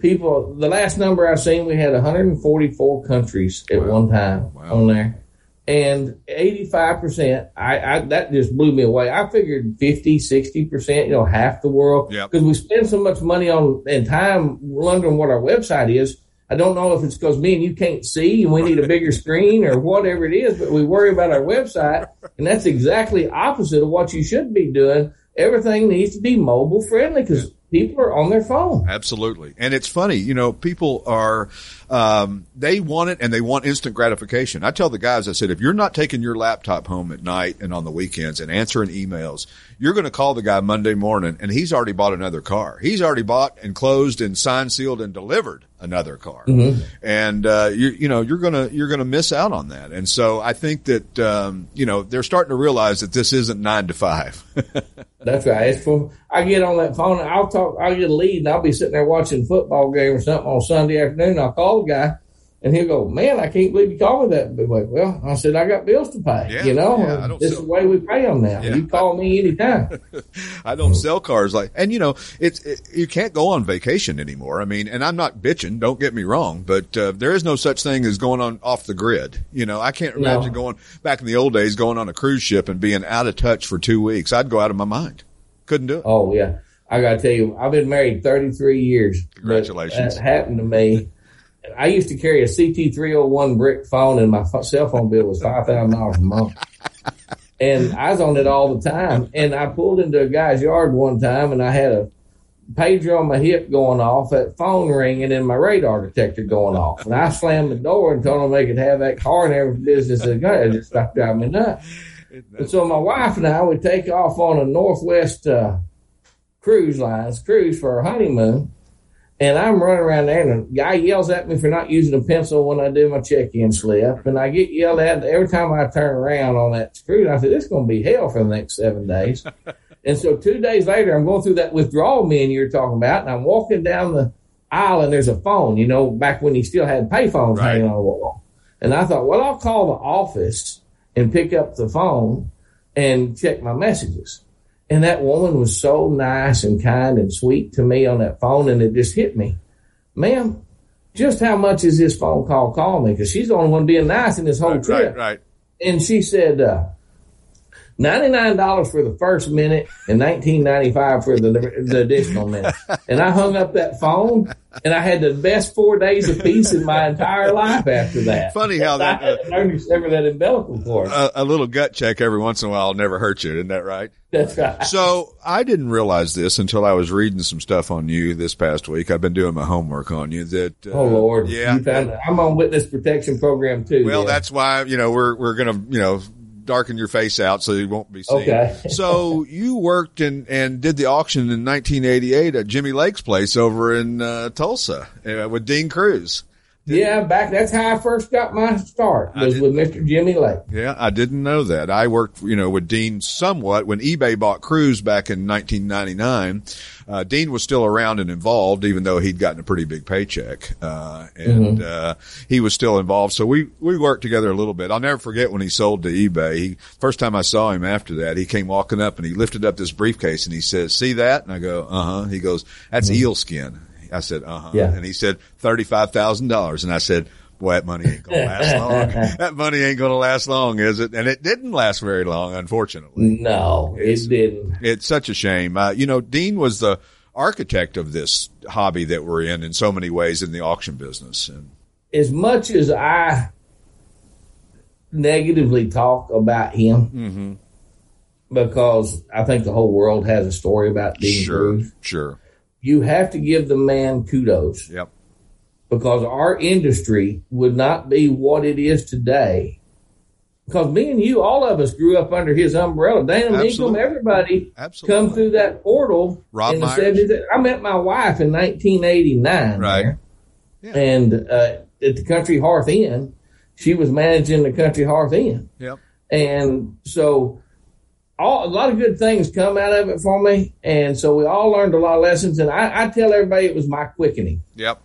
people, the last number I've seen, we had 144 countries at one time on there, and 85 percent. I, I that just blew me away. I figured 50, 60 percent, you know, half the world, Yep. because we spend so much money on and time wondering what our website is. I don't know if it's because me and you can't see and we need a bigger screen or whatever it is, but we worry about our website. And that's exactly opposite of what you should be doing. Everything needs to be mobile friendly because people are on their phone. Absolutely. And it's funny, you know, people are, um, they want it and they want instant gratification. I tell the guys, I said, if you're not taking your laptop home at night and on the weekends and answering emails, you're going to call the guy Monday morning and he's already bought another car. He's already bought and closed and signed, sealed and delivered another car. And, uh, you, you know, you're going to, you're going to miss out on that. And so I think that, um, you know, they're starting to realize that this isn't nine to five. That's right. It's for, I get on that phone and I'll talk, I'll get a lead and I'll be sitting there watching a football game or something on Sunday afternoon. I'll call the guy and he'll go, man, I can't believe you called me that. Wait, well, I said, I got bills to pay, Yeah, you know, yeah, this is the way we pay them now. Yeah. You call me anytime. I don't sell cars like, and you know, it's, it, you can't go on vacation anymore. I mean, and I'm not bitching, don't get me wrong, but, uh, there is no such thing as going on off the grid. You know, I can't imagine going back in the old days, going on a cruise ship and being out of touch for two weeks. I'd go out of my mind. Couldn't do it. Oh yeah, I got to tell you, I've been married 33 years. Congratulations. That happened to me. I used to carry a CT 301 brick phone, and my cell phone bill was five thousand dollars a month. And I was on it all the time. And I pulled into a guy's yard one time, and I had a pager on my hip going off, that phone ringing, and my radar detector going off. And I slammed the door and told him they could have that car and every business. And it just stopped driving me nuts. And so my wife and I would take off on a Northwest uh, cruise lines cruise for our honeymoon. And I'm running around there, and a guy yells at me for not using a pencil when I do my check-in slip. And I get yelled at every time I turn around on that screw. And I said, "This is going to be hell for the next seven days." and so two days later, I'm going through that withdrawal menu you're talking about, and I'm walking down the aisle, and there's a phone. You know, back when you still had payphones Right. hanging on the wall. And I thought, well, I'll call the office and pick up the phone and check my messages. And that woman was so nice and kind and sweet to me on that phone, and it just hit me, ma'am. Just how much is this phone call call me? Because she's the only one being nice in this whole Right, trip. right, right. And she said, uh, $99 for the first minute and nineteen ninety five for the, the additional minute. And I hung up that phone and I had the best four days of peace in my entire life after that. Funny how that, I hadn't ever that umbilical cord. a, a little gut check every once in a while never hurt you. Isn't that right? That's right. So I didn't realize this until I was reading some stuff on you this past week. I've been doing my homework on you. That uh, Oh Lord. yeah. I'm on witness protection program too. well, yeah. that's why you know we're we're gonna you know darken your face out so you won't be seen. Okay. so you worked and and did the auction in 1988 at Jimmy Lake's place over in uh, Tulsa uh, with Dean Kruse. Yeah, back, that's how I first got my start was with Mr. Jimmy Lake. Yeah, I didn't know that. I worked, you know, with Dean somewhat when eBay bought Kruse back in 1999. Uh, Dean was still around and involved, even though he'd gotten a pretty big paycheck. Uh, and, uh, he was still involved. So we, we worked together a little bit. I'll never forget when he sold to eBay. He, first time I saw him after that, he came walking up and he lifted up this briefcase and he says, see that? And I go, uh huh. He goes, that's eel skin. I said, uh huh. Yeah. And he said, $35,000. And I said, Boy, that money ain't gonna last long. that money ain't gonna last long, is it? And it didn't last very long, unfortunately. No, It's- it didn't. It's such a shame. Uh, you know, Dean was the architect of this hobby that we're in in so many ways in the auction business. And as much as I negatively talk about him, Mm-hmm. because I think the whole world has a story about Dean sure, Kruse, sure. You have to give the man kudos Yep. because our industry would not be what it is today. Because me and you, all of us grew up under his umbrella. Dana Mecum, Absolutely. everybody Absolutely. come through that portal Rob in the Myers. 70s. I met my wife in 1989. Right. Yeah. And uh, at the Country Hearth Inn, she was managing the Country Hearth Inn. Yep. And so all, a lot of good things come out of it for me. And so we all learned a lot of lessons. And I, I tell everybody it was my quickening. Yep.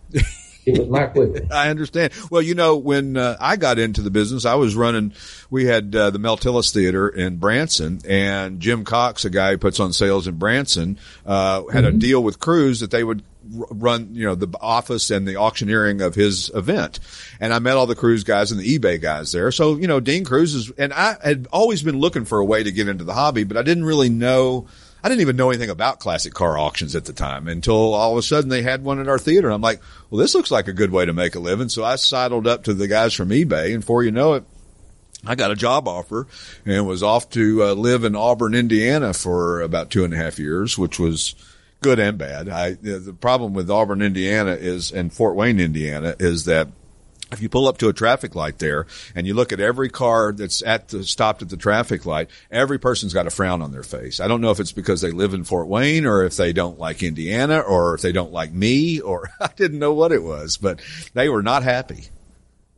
It was my quickening. I understand. Well, you know, when uh, I got into the business, I was running. We had uh, the Mel Tillis Theater in Branson, and Jim Cox, a guy who puts on sales in Branson, uh, had a deal with Kruse that they would run, you know, the office and the auctioneering of his event. And I met all the Kruse guys and the eBay guys there. So, you know, Dean Kruse is, and I had always been looking for a way to get into the hobby, but I didn't really know. I didn't even know anything about classic car auctions at the time until all of a sudden they had one at our theater. I'm like, well, this looks like a good way to make a living. So I sidled up to the guys from eBay and before you know it, I got a job offer and was off to uh, live in Auburn, Indiana for about two and a half years, which was good and bad. I, the problem with Auburn, Indiana is, and Fort Wayne, Indiana is that if you pull up to a traffic light there and you look at every car that's at the stopped at the traffic light, every person's got a frown on their face. I don't know if it's because they live in Fort Wayne or if they don't like Indiana or if they don't like me or I didn't know what it was, but they were not happy.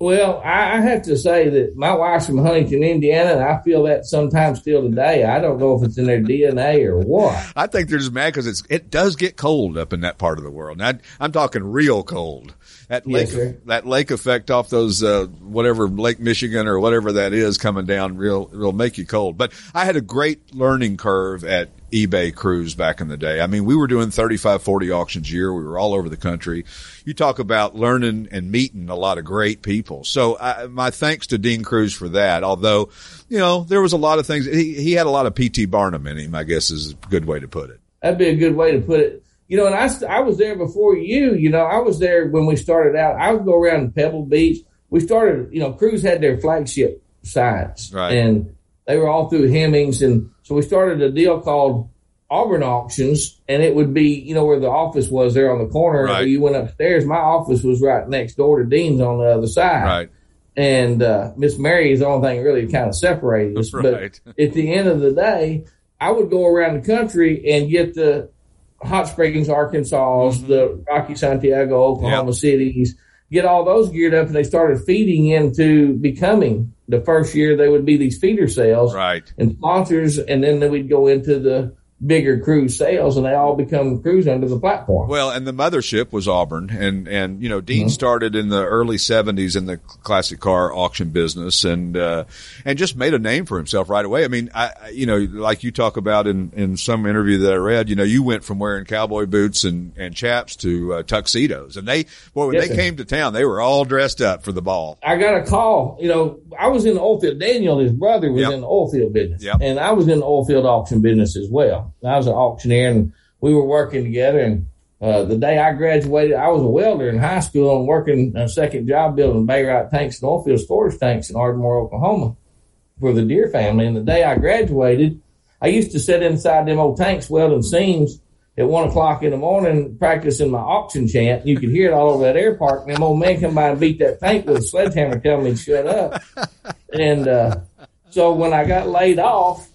Well, I, I have to say that my wife's from Huntington, Indiana, and I feel that sometimes still today. I don't know if it's in their DNA or what. I think they're just mad because it's it does get cold up in that part of the world. Now, I'm talking real cold. That lake, Yes, that lake effect off those uh, whatever Lake Michigan or whatever that is coming down, real will make you cold. But I had a great learning curve at eBay Kruse back in the day. I mean, we were doing 35, 40 auctions a year. We were all over the country. You talk about learning and meeting a lot of great people. So I, my thanks to Dean Kruse for that. Although, you know, there was a lot of things. He, he had a lot of P.T. Barnum in him, I guess is a good way to put it. That'd be a good way to put it. You know, and I, I was there before you. You know, I was there when we started out. I would go around Pebble Beach. We started, you know, Kruse had their flagship sites. Right. And they were all through Hemmings. And so we started a deal called Auburn Auctions. And it would be, you know, where the office was there on the corner. Right. You went upstairs. My office was right next door to Dean's on the other side. Right. and uh, Miss Mary is the only thing really kind of separated us. Right. But at the end of the day, I would go around the country and get the Hot Springs, Arkansas, Mm-hmm. the Rocky Santiago, Oklahoma Yep. cities, get all those geared up, and they started feeding into becoming the first year they would be these feeder sales Right. and sponsors, and then they would go into the bigger Kruse sales, and they all become Kruse under the platform. Well, and the mothership was Auburn, and and you know Dean Mm-hmm. started in the early '70s in the classic car auction business, and uh, and just made a name for himself right away. I mean, I I- you know, like you talk about in in some interview that I read, you know, you went from wearing cowboy boots and and chaps to uh, tuxedos, and they boy when Yes, they sir. came to town, they were all dressed up for the ball. I got a call. You know, I was in the oil field. Daniel, his brother, was Yep. in the oil field business, Yep. and I was in the oil field auction business as well. I was an auctioneer, and we were working together. And uh, the day I graduated, I was a welder in high school and working a second job building Bayrite tanks and oilfield storage tanks in Ardmore, Oklahoma, for the Deer family. And the day I graduated, I used to sit inside them old tanks welding seams. At one o'clock in the morning, practicing my auction chant, you could hear it all over that air park. And them old men come by and beat that tank with a sledgehammer, telling me to shut up. And uh, so when I got laid off,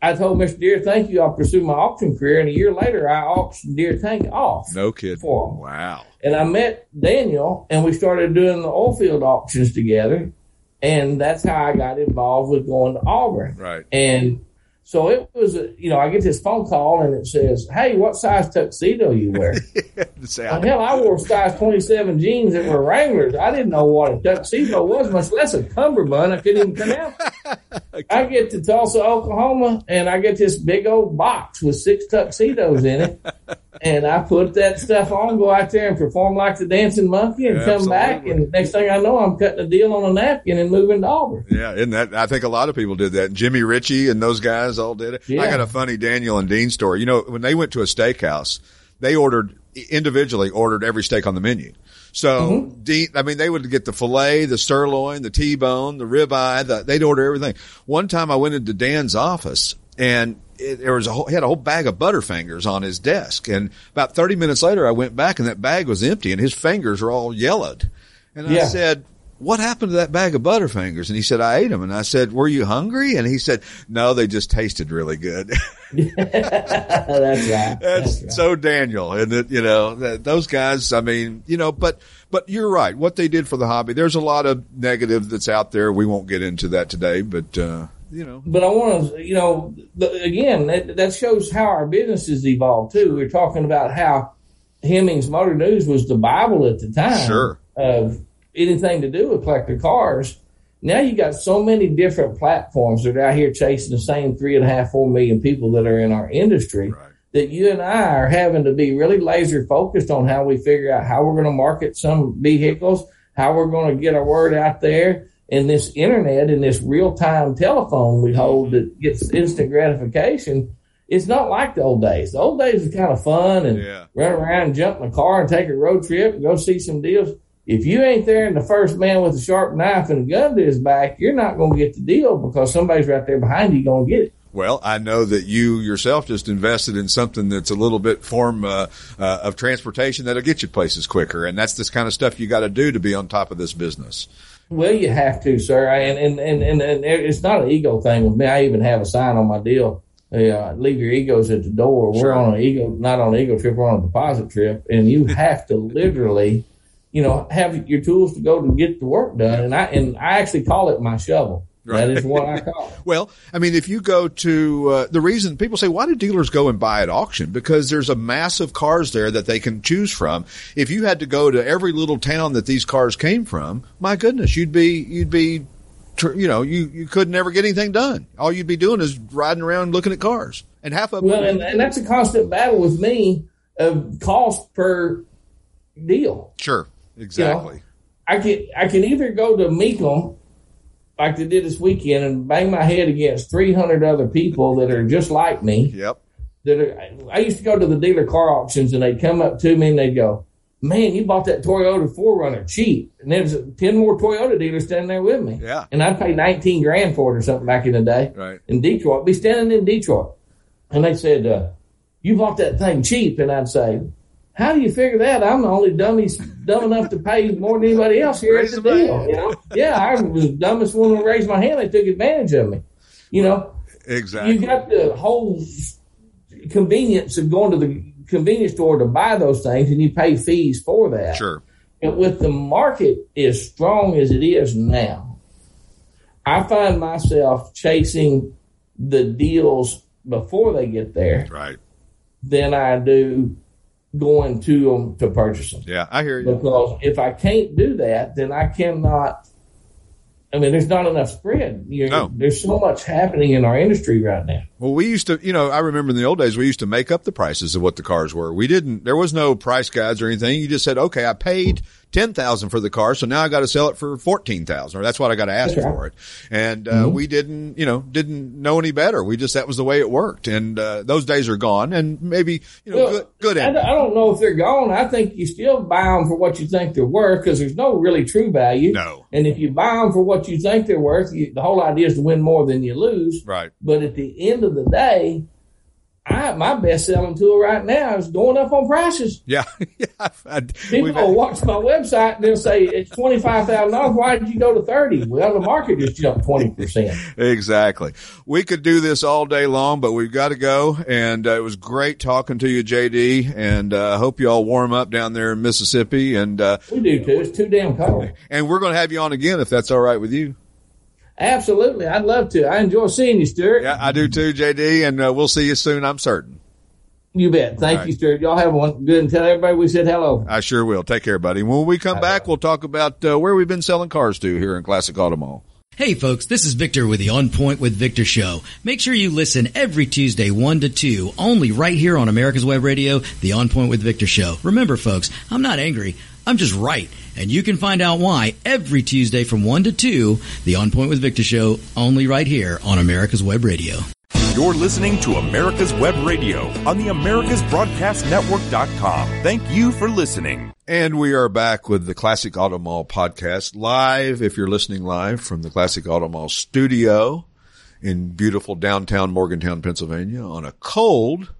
I told Mr. Deer, "Thank you. I'll pursue my auction career." And a year later, I auctioned Deere tank off. No kid. For 'em. Wow. And I met Daniel, and we started doing the oil field auctions together. And that's how I got involved with going to Auburn. Right. And so it was, a, you know, I get this phone call and it says, "Hey, what size tuxedo you wear?" Say, Well, oh, hell, I wore size 27 jeans that were Wranglers. I didn't know what a tuxedo was, much less a cummerbund. I couldn't even pronounce it. I get to Tulsa, Oklahoma, and I get this big old box with six tuxedos in it. And I put that stuff on, go out there and perform like the dancing monkey and come back. Absolutely. And next thing I know, I'm cutting a deal on a napkin and moving to Auburn. Yeah, isn't that? I think a lot of people did that. Jimmy Ritchie and those guys all did it. I got a funny Daniel and Dean story. You know, when they went to a steakhouse, they ordered individually ordered every steak on the menu. So Mm-hmm. Dean, I mean, they would get the filet, the sirloin, the T-bone, the ribeye. The, they'd order everything. One time, I went into Dan's office and. It, there was a whole, he had a whole bag of Butterfingers on his desk, and about thirty minutes later, I went back and that bag was empty, and his fingers were all yellowed. And I said, what happened to that bag of Butterfingers? And he said, I ate them. And I said, were you hungry? And he said, no, they just tasted really good. That's right. That's right. so Daniel. And that, you know, that, those guys, I mean, you know, but, but you're right. What they did for the hobby, there's a lot of negative that's out there. We won't get into that today, but, uh, you know, but I want to, you know, again, that, that shows how our business has evolved too. We're talking about how Hemmings Motor News was the Bible at the time. Sure. Of anything to do with collector cars. Now you got so many different platforms that are out here chasing the same three and a half, four million people that are in our industry. Right. That you and I are having to be really laser focused on how we figure out how we're going to market some vehicles, how we're going to get our word out there, and this internet and this real time telephone we hold that gets instant gratification. It's not like the old days. The old days was kind of fun and Yeah. run around and jump in a car and take a road trip and go see some deals. If you ain't there and the first man with a sharp knife and a gun to his back, you're not going to get the deal because somebody's right there behind you going to get it. Well, I know that you yourself just invested in something that's a little bit form uh, uh, of transportation that'll get you places quicker, and that's this kind of stuff you got to do to be on top of this business. Well, you have to, sir. And and, and, and, and it's not an ego thing with me. I even have a sign on my deal. Uh, leave your egos at the door. Sure. We're on an ego, not on an ego trip. We're on a deposit trip, and you have to literally, you know, have your tools to go to get the work done. And I and I actually call it my shovel. That is what I call it. Well, I mean, if you go to uh, the reason people say, why do dealers go and buy at auction? Because there's a mass of cars there that they can choose from. If you had to go to every little town that these cars came from, my goodness, you'd be you'd be, you know, you you could never get anything done. All you'd be doing is riding around looking at cars, and half of them. Well, and, and that's a constant battle with me of cost per deal. sure, exactly. I can I can either go to Mecum like they did this weekend and bang my head against 300 other people that are just like me. Yep. That are, I used to go to the dealer car auctions and they'd come up to me and they'd go, "Man, you bought that Toyota 4Runner cheap." And there's 10 more Toyota dealers standing there with me. Yeah. And I'd pay 19 grand for it or something back in the day. Right. In Detroit, be standing in Detroit, and they said, uh, "You bought that thing cheap," and I'd say. How do you figure that? I'm the only dummy dumb enough to pay more than anybody else here Raise at the the deal. You know? Yeah, I was the dumbest one to raise my hand. They took advantage of me. You know, Exactly. you got the whole convenience of going to the convenience store to buy those things, and you pay fees for that. Sure. And with the market as strong as it is now, I find myself chasing the deals before they get there Right. than I do going to them to purchase them. Yeah, I hear you. Because if I can't do that, then I cannot. I mean, there's not enough spread. You No. There's so much happening in our industry right now. Well, we used to, you know, I remember in the old days, we used to make up the prices of what the cars were. We didn't, there was no price guides or anything. You just said, okay, I paid 10,000 for the car. So now I got to sell it for 14,000 or that's what I got to ask right. for it. And, uh, we didn't, you know, didn't know any better. We just, that was the way it worked. And, uh, those days are gone and maybe, you know, Well, good, good I, don't- I don't know if they're gone. I think you still buy them for what you think they're worth because there's no really true value. No. And if you buy them for what you think they're worth, you, the whole idea is to win more than you lose. Right. But at the end of the day, I, my best selling tool right now is going up on prices. Yeah. yeah. I, People will watch my website and they'll say it's twenty five thousand dollars. Why did you go to thirty? Well, the market just jumped twenty percent. Exactly. We could do this all day long, but we've got to go. And uh, it was great talking to you, JD. And I uh, hope you all warm up down there in Mississippi. And uh, We do too. It's too damn cold. and we're going to have you on again if that's all right with you. Absolutely, I'd love to. I enjoy seeing you, Stuart. Yeah, I do too, JD. And uh, we'll see you soon. I'm certain. You bet. Thank All you. Stuart. Y'all have one good and tell everybody we said hello. I sure will. Take care, buddy. When we come back, we'll talk about uh, where we've been selling cars to here in Classic Auto Mall. Hey folks, this is Victor with the On Point with Victor show. Make sure you listen every Tuesday 1 to 2, only right here on America's Web Radio, the On Point with Victor show. Remember folks, I'm not angry, I'm just right. And you can find out why every Tuesday from 1 to 2, the On Point with Victor show, only right here on America's Web Radio. You're listening to America's Web Radio on the AmericasBroadcastNetwork.com. Thank you for listening. And we are back with the Classic Auto Mall podcast live. If you're listening live from the Classic Auto Mall studio in beautiful downtown Morgantown, Pennsylvania on a cold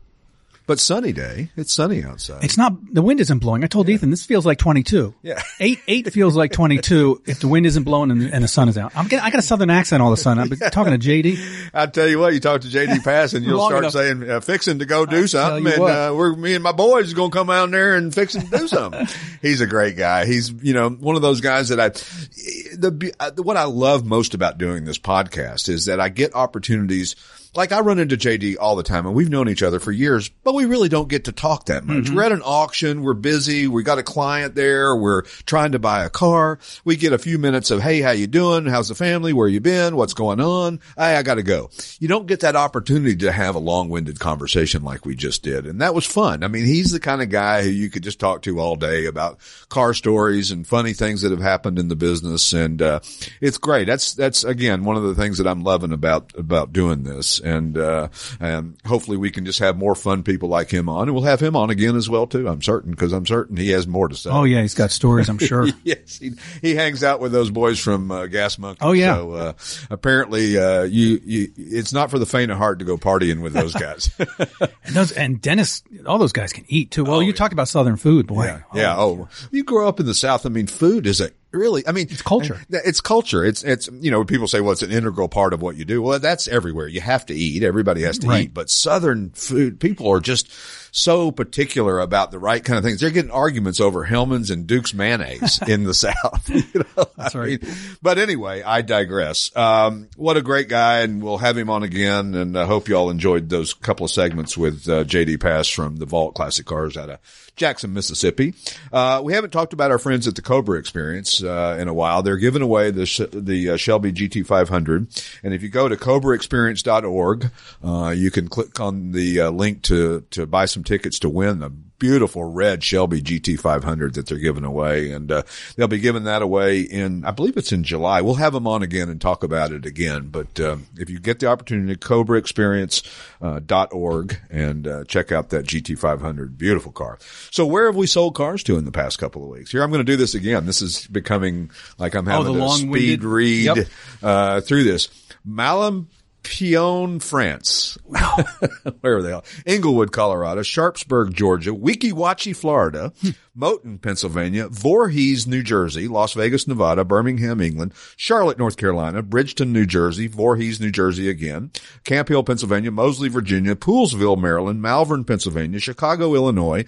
but sunny day. It's sunny outside. It's not, the wind isn't blowing. I told Ethan, this feels like 22. Yeah. Eight, eight feels like 22 if the wind isn't blowing and, and the sun is out. I'm getting, I got a southern accent all of a sudden. I've been talking to JD. I tell you what, you talk to JD Pass and you'll start enough. saying, uh, fixing to go do something. And, uh, we're, me and my boys is going to come out there and fixing to do something. He's a great guy. He's, you know, one of those guys that I, the, uh, what I love most about doing this podcast is that I get opportunities. Like I run into JD all the time and we've known each other for years, but we really don't get to talk that much. Mm-hmm. We're at an auction. We're busy. We got a client there. We're trying to buy a car. We get a few minutes of, Hey, how you doing? How's the family? Where you been? What's going on? Hey, I got to go. You don't get that opportunity to have a long-winded conversation like we just did. And that was fun. I mean, he's the kind of guy who you could just talk to all day about car stories and funny things that have happened in the business. And, uh, it's great. That's, that's again, one of the things that I'm loving about, about doing this. And, uh, and hopefully we can just have more fun people like him on and we'll have him on again as well too. I'm certain because I'm certain he has more to say. Oh yeah, he's got stories, I'm sure. yes, he, he hangs out with those boys from uh, Gas Monkey. Oh, yeah. So uh, apparently, uh, you you it's not for the faint of heart to go partying with those guys. And those, and Dennis, all those guys can eat too. Well, you talked about southern food, boy. yeah, yeah. Oh, you grow up in the South. I mean, food is a really. I mean, it's culture. It's culture. It's it's you know people say well it's an integral part of what you do. Well, that's everywhere. You have to eat. Everybody has to Right. eat. But Southern food people are just so particular about the right kind of things. They're getting arguments over Hellmann's and Duke's mayonnaise in the South. You know? That's I right. mean, but anyway, I digress. Um, what a great guy, and we'll have him on again. And I hope you all enjoyed those couple of segments with uh, JD Pass from the Vault Classic Cars out of Jackson, Mississippi. Uh, we haven't talked about our friends at the Cobra Experience uh, in a while. They're giving away the the uh, Shelby GT500, and if you go to CobraExperience.org, uh, you can click on the uh, link to to buy some tickets to win the beautiful red Shelby GT500 that they're giving away. And, uh, they'll be giving that away in, I believe it's in July. We'll have them on again and talk about it again. But, um, if you get the opportunity, CobraExperience, uh, dot org and, uh, check out that GT500. Beautiful car. So where have we sold cars to in the past couple of weeks? Here, I'm going to do this again. This is becoming like I'm having Oh, a speed read, Yep. uh, through this. Malum Pion, France. Where are they all? Englewood, Colorado. Sharpsburg, Georgia. Weeki Wachee, Florida. Hmm. Moton, Pennsylvania. Voorhees, New Jersey. Las Vegas, Nevada. Birmingham, England. Charlotte, North Carolina. Bridgeton, New Jersey. Voorhees, New Jersey again. Camp Hill, Pennsylvania. Moseley, Virginia. Poolesville, Maryland. Malvern, Pennsylvania. Chicago, Illinois.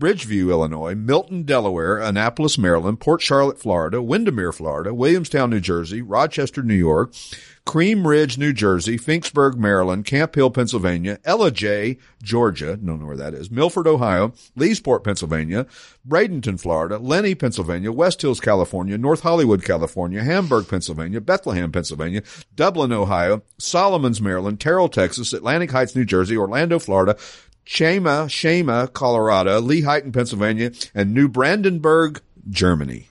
Bridgeview, Illinois, Milton, Delaware, Annapolis, Maryland, Port Charlotte, Florida, Windermere, Florida, Williamstown, New Jersey, Rochester, New York, Cream Ridge, New Jersey, Finksburg, Maryland, Camp Hill, Pennsylvania, Ellijay, Georgia, don't know where that is, Milford, Ohio, Leesport, Pennsylvania, Bradenton, Florida, Lenni, Pennsylvania, West Hills, California, North Hollywood, California, Hamburg, Pennsylvania, Bethlehem, Pennsylvania, Dublin, Ohio, Solomons, Maryland, Terrell, Texas, Atlantic Heights, New Jersey, Orlando, Florida, Chama, Shama, Colorado, Lehighton, Pennsylvania, and New Brandenburg, Germany.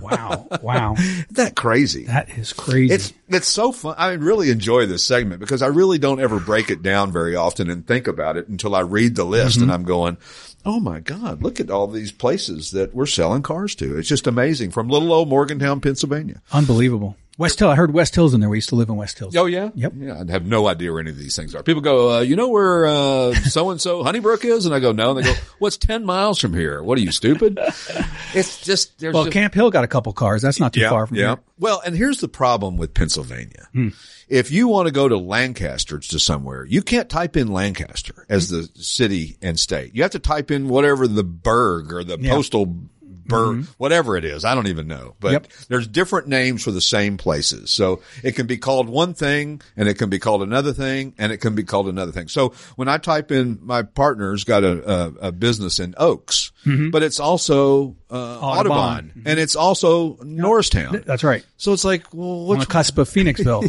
Wow. Wow. Isn't that crazy? that is crazy. It's it's so fun. I really enjoy this segment because I really don't ever break it down very often and think about it until I read the list and mm-hmm. I'm going, "Oh my god, look at all these places that we're selling cars to." It's just amazing from little old Morgantown, Pennsylvania. unbelievable. West Hill. I heard West Hill's in there. We used to live in West Hills. Oh yeah, Yep. Yeah, I have no idea where any of these things are. People go, uh, "You know where so and so Honeybrook is?" And I go, "No." And they go, "What's ten miles from here?" What are you stupid? it's just there's Well, just, Camp Hill got a couple cars. That's not too far from yeah. here. Well, and here's the problem with Pennsylvania. Hmm. If you want to go to Lancaster to somewhere, you can't type in Lancaster as hmm. the city and state. You have to type in whatever the burg or the Yeah. postal burg, mm-hmm. whatever it is. I don't even know, but Yep. there's different names for the same places. So it can be called one thing and it can be called another thing and it can be called another thing. So when I type in my partner's got a, a, a business in Oaks, mm-hmm. but it's also, uh, Audubon, Audubon. and it's also Norristown. That's right. So it's like, well, On the cusp of Phoenixville.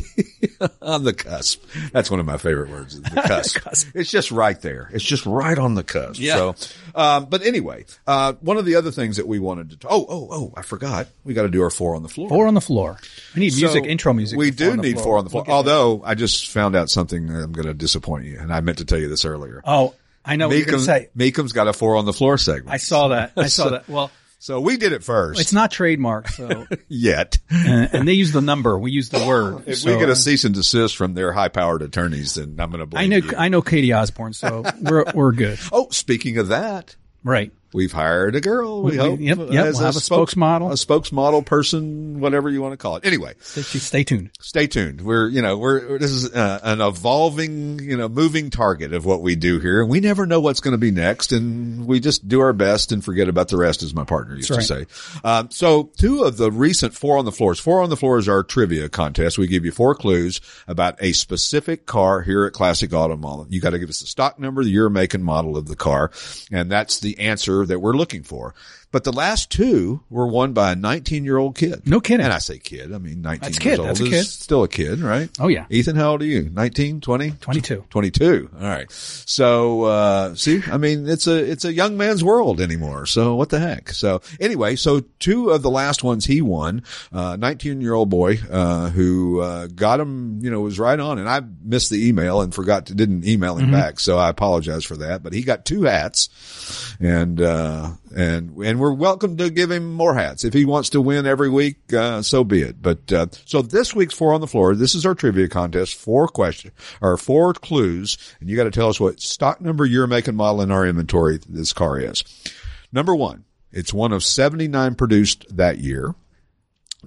on the cusp? That's one of my favorite words. The cusp. It's just right there. It's just right on the cusp. Yeah. So, um, but anyway, uh, one of the other things that we wanted to, oh, oh, oh, I forgot. We got to do our four on the floor. Four on the floor. We need music, intro music. We do need four on the floor. We'll. Although I just found out something that I'm going to disappoint you, and I meant to tell you this earlier. Oh, I know what you're going Mecum, to say. Mecum's got a four on the floor segment. I saw that. I saw that. Well, so we did it first. it's not trademark, so yet. and, and they use the number. We use the word. If So, we get a uh, cease and desist from their high powered attorneys, then I'm going to blame I know. you. I know Katie Osborne, so we're we're good. Oh, speaking of that, Right. We've hired a girl. We, We- hope. yep, yep, as we'll have a spokesmodel. a spokesmodel person, whatever you want to call it. Anyway, Stay, stay tuned. stay tuned. We're, you know, we're, this is uh, an evolving, you know, moving target of what we do here. And we never know what's going to be next. And we just do our best and forget about the rest, as my partner used That's to say. Um, so two of the recent four on the floors, four on the floors is our trivia contest. We give you four clues about a specific car here at Classic Auto Mall. You got to give us the stock number, the year, make, and model of the car. And that's the answer that we're looking for. But the last two were won by a 19 year old kid. No kidding. And I say kid, I mean 19 That's years kid. old That's a kid. still a kid, right? Oh, yeah. Ethan, how old are you? 19, 20? 22. 22. All right. So, uh, see, I mean, it's a, it's a young man's world anymore. So what the heck? So anyway, so two of the last ones he won, uh, 19 year old boy, uh, who, uh, got him, you know, was right on. And I missed the email and forgot to, didn't email him back. So I apologize for that, but he got two hats and, uh, and, and we're welcome to give him more hats. If he wants to win every week, uh, so be it. But, uh, so this week's four on the floor, this is our trivia contest, four questions or four clues. And you got to tell us what stock number, year, make and model in our inventory this car is. Number one, it's one of 79 produced that year.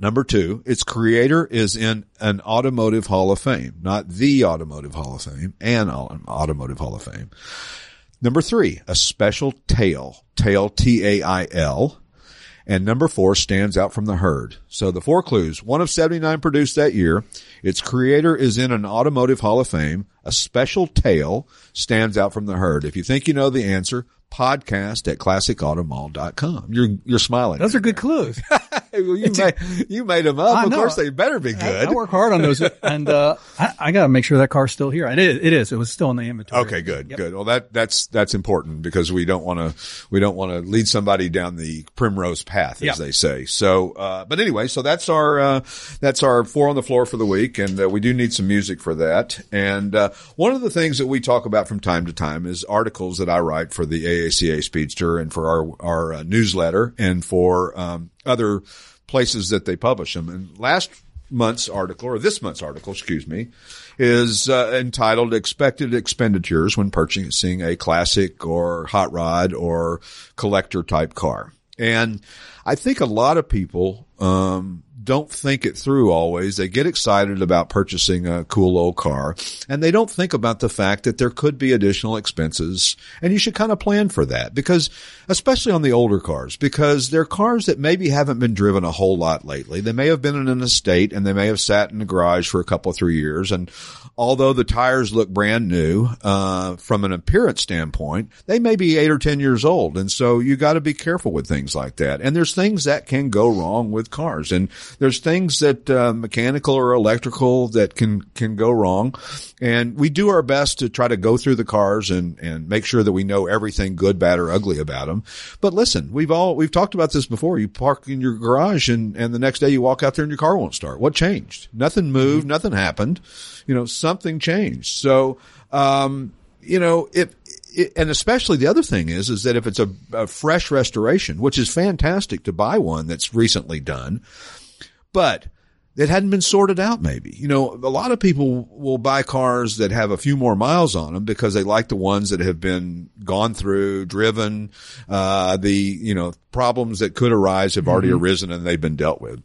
Number two, its creator is in an automotive hall of fame, not the automotive hall of fame, an automotive hall of fame. Number three, a special tail, tail T-A-I-L. And number four stands out from the herd. So the four clues, one of 79 produced that year. Its creator is in an automotive hall of fame. A special tail stands out from the herd. If you think you know the answer, podcast at classicautomall.com. You're, you're smiling. Those are good clues. Well, you, made, you made them up. I Of know. course they better be good. I work hard on those, and uh, I, I got to make sure that car's still here. It, it is. It was still in the inventory. Okay, good, Yep. good. Well, that that's that's important because we don't want to we don't want to lead somebody down the primrose path, as Yeah. they say. So, uh, but anyway, so that's our uh, that's our four on the floor for the week, and uh, we do need some music for that. And uh, one of the things that we talk about from time to time is articles that I write for the AACA Speedster and for our our uh, newsletter and for um, other places that they publish them. And last month's article, or this month's article, excuse me, is uh, entitled "Expected Expenditures When Purchasing a Classic or Hot Rod or Collector Type Car." And I think a lot of people um, don't think it through always. They get excited about purchasing a cool old car and they don't think about the fact that there could be additional expenses and you should kind of plan for that because especially on the older cars because they're cars that maybe haven't been driven a whole lot lately. They may have been in an estate and they may have sat in the garage for a couple three years and although the tires look brand new, uh, from an appearance standpoint, they may be eight or 10 years old. And so you got to be careful with things like that. And there's things that can go wrong with cars and there's things that, uh, mechanical or electrical that can, can go wrong. And we do our best to try to go through the cars and, and make sure that we know everything good, bad or ugly about them. But listen, we've all, we've talked about this before. You park in your garage and, and the next day you walk out there and your car won't start. What changed? Nothing moved. Mm-hmm. Nothing happened. You know, something changed. So, um, you know, if, and especially the other thing is, is that if it's a, a, fresh restoration, which is fantastic to buy one that's recently done, but it hadn't been sorted out maybe. You know, a lot of people will buy cars that have a few more miles on them because they like the ones that have been gone through, driven, uh, the, you know, problems that could arise have already mm-hmm. arisen and they've been dealt with.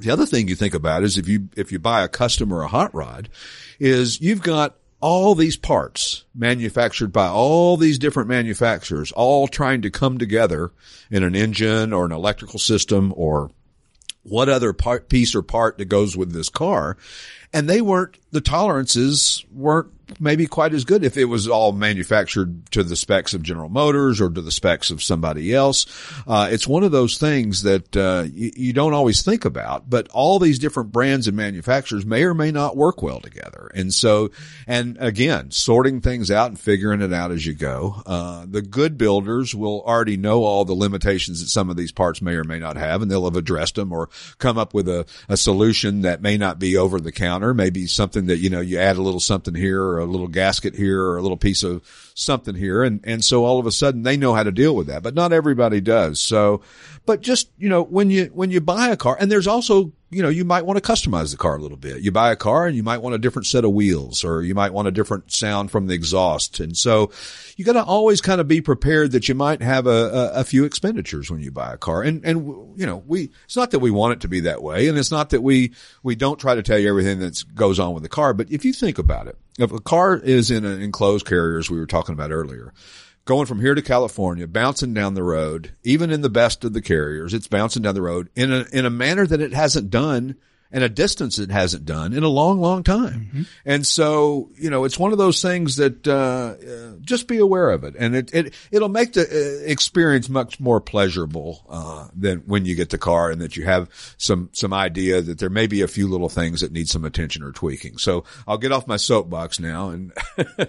The other thing you think about is if you, if you buy a custom or a hot rod is you've got all these parts manufactured by all these different manufacturers, all trying to come together in an engine or an electrical system or what other part, piece or part that goes with this car. And they weren't, the tolerances weren't maybe quite as good if it was all manufactured to the specs of General Motors or to the specs of somebody else. Uh, it's one of those things that uh, you, you, don't always think about, but all these different brands and manufacturers may or may not work well together. And so, and again, sorting things out and figuring it out as you go. Uh, the good builders will already know all the limitations that some of these parts may or may not have, and they'll have addressed them or come up with a, a solution that may not be over the counter, maybe something that you know you add a little something here or a little gasket here or a little piece of something here. And, and so all of a sudden they know how to deal with that, but not everybody does. So, but just, you know, when you, when you buy a car and there's also, you know, you might want to customize the car a little bit. You buy a car and you might want a different set of wheels or you might want a different sound from the exhaust. And so you got to always kind of be prepared that you might have a, a, a, few expenditures when you buy a car. And, and, you know, we, it's not that we want it to be that way. And it's not that we, we don't try to tell you everything that goes on with the car. But if you think about it, if a car is in an enclosed carrier, as we were talking about earlier, going from here to California, bouncing down the road, even in the best of the carriers, it's bouncing down the road in a, in a manner that it hasn't done and a distance it hasn't done in a long, long time. Mm-hmm. And so, you know, it's one of those things that, uh, uh, just be aware of it. And it, it, it'll make the uh, experience much more pleasurable, uh, than when you get the car and that you have some, some idea that there may be a few little things that need some attention or tweaking. So I'll get off my soapbox now and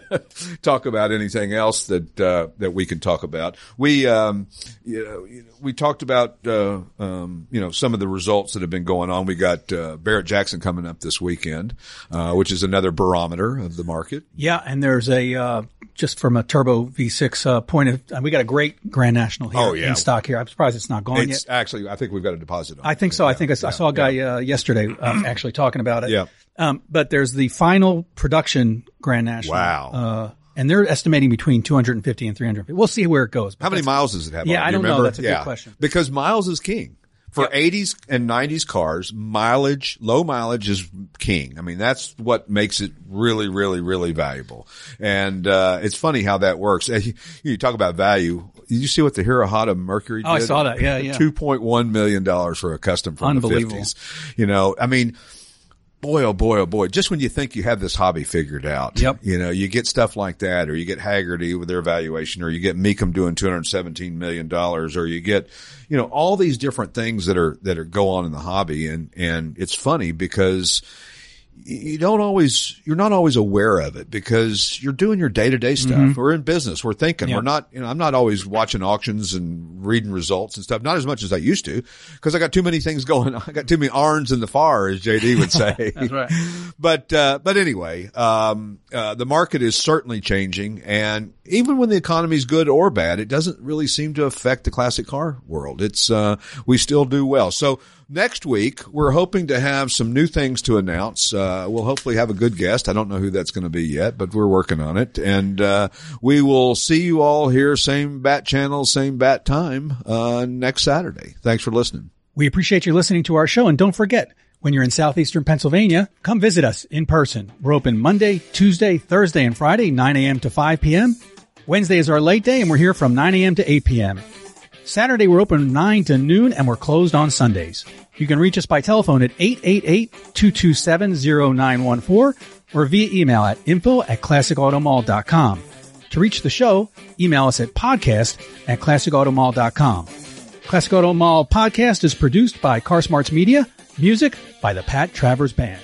talk about anything else that, uh, that we can talk about. We, um, you know, we talked about, uh, um, you know, some of the results that have been going on. We got, uh, Barrett Jackson coming up this weekend, uh, which is another barometer of the market. Yeah, and there's a uh, just from a turbo V6 uh, point of uh, we got a great Grand National here oh, yeah. in stock here. I'm surprised it's not gone it's yet. Actually, I think we've got a deposit on. I think so. Yeah, I think I, yeah, I, saw a guy uh, yesterday actually talking about it. Yeah. Um, but there's the final production Grand National. Wow uh, and they're estimating between 250 and 350. We'll see where it goes. How many miles does it have? Yeah, I don't know. That's a yeah. good question. Because miles is king. For yep. 80s and 90s cars, mileage, low mileage is king. I mean, that's what makes it really, really, really valuable. And, uh, it's funny how that works. You, talk about value. Did you see what the Hirohata Mercury did? Oh, I saw that. Yeah, yeah. $2.1 million for a custom from the 50s. You know, I mean, boy, oh boy, oh boy, just when you think you have this hobby figured out, yep. you know, you get stuff like that, or you get Hagerty with their valuation, or you get Mecum doing $217 million, or you get, you know, all these different things that are, that are go on in the hobby. And, and it's funny because, you don't always, you're not always aware of it because you're doing your day to day stuff. Mm-hmm. We're in business. We're thinking. We're not, you know, I'm not always watching auctions and reading results and stuff. Not as much as I used to because I got too many things going. On i got too many irons in the fire, as JD would say. That's right. But, uh, but anyway, um, uh, the market is certainly changing. And even when the economy's good or bad, it doesn't really seem to affect the classic car world. It's, uh, we still do well. So, next week we're hoping to have some new things to announce. Uh, we'll hopefully have a good guest. I don't know who that's going to be yet, but we're working on it. And uh, we will see you all here, same bat channel, same bat time, uh, next Saturday. Thanks for listening. We appreciate you listening to our show, and don't forget. When you're in southeastern Pennsylvania, come visit us in person. We're open Monday, Tuesday, Thursday, and Friday, 9 a.m. to 5 p.m. Wednesday is our late day, and we're here from 9 a.m. to 8 p.m. Saturday, we're open 9 to noon, and we're closed on Sundays. You can reach us by telephone at 888-227-0914 or via email at info at classicautomall.com. To reach the show, email us at podcast at classicautomall.com. Classic Auto Mall podcast is produced by CarSmarts Media, music by the Pat Travers Band.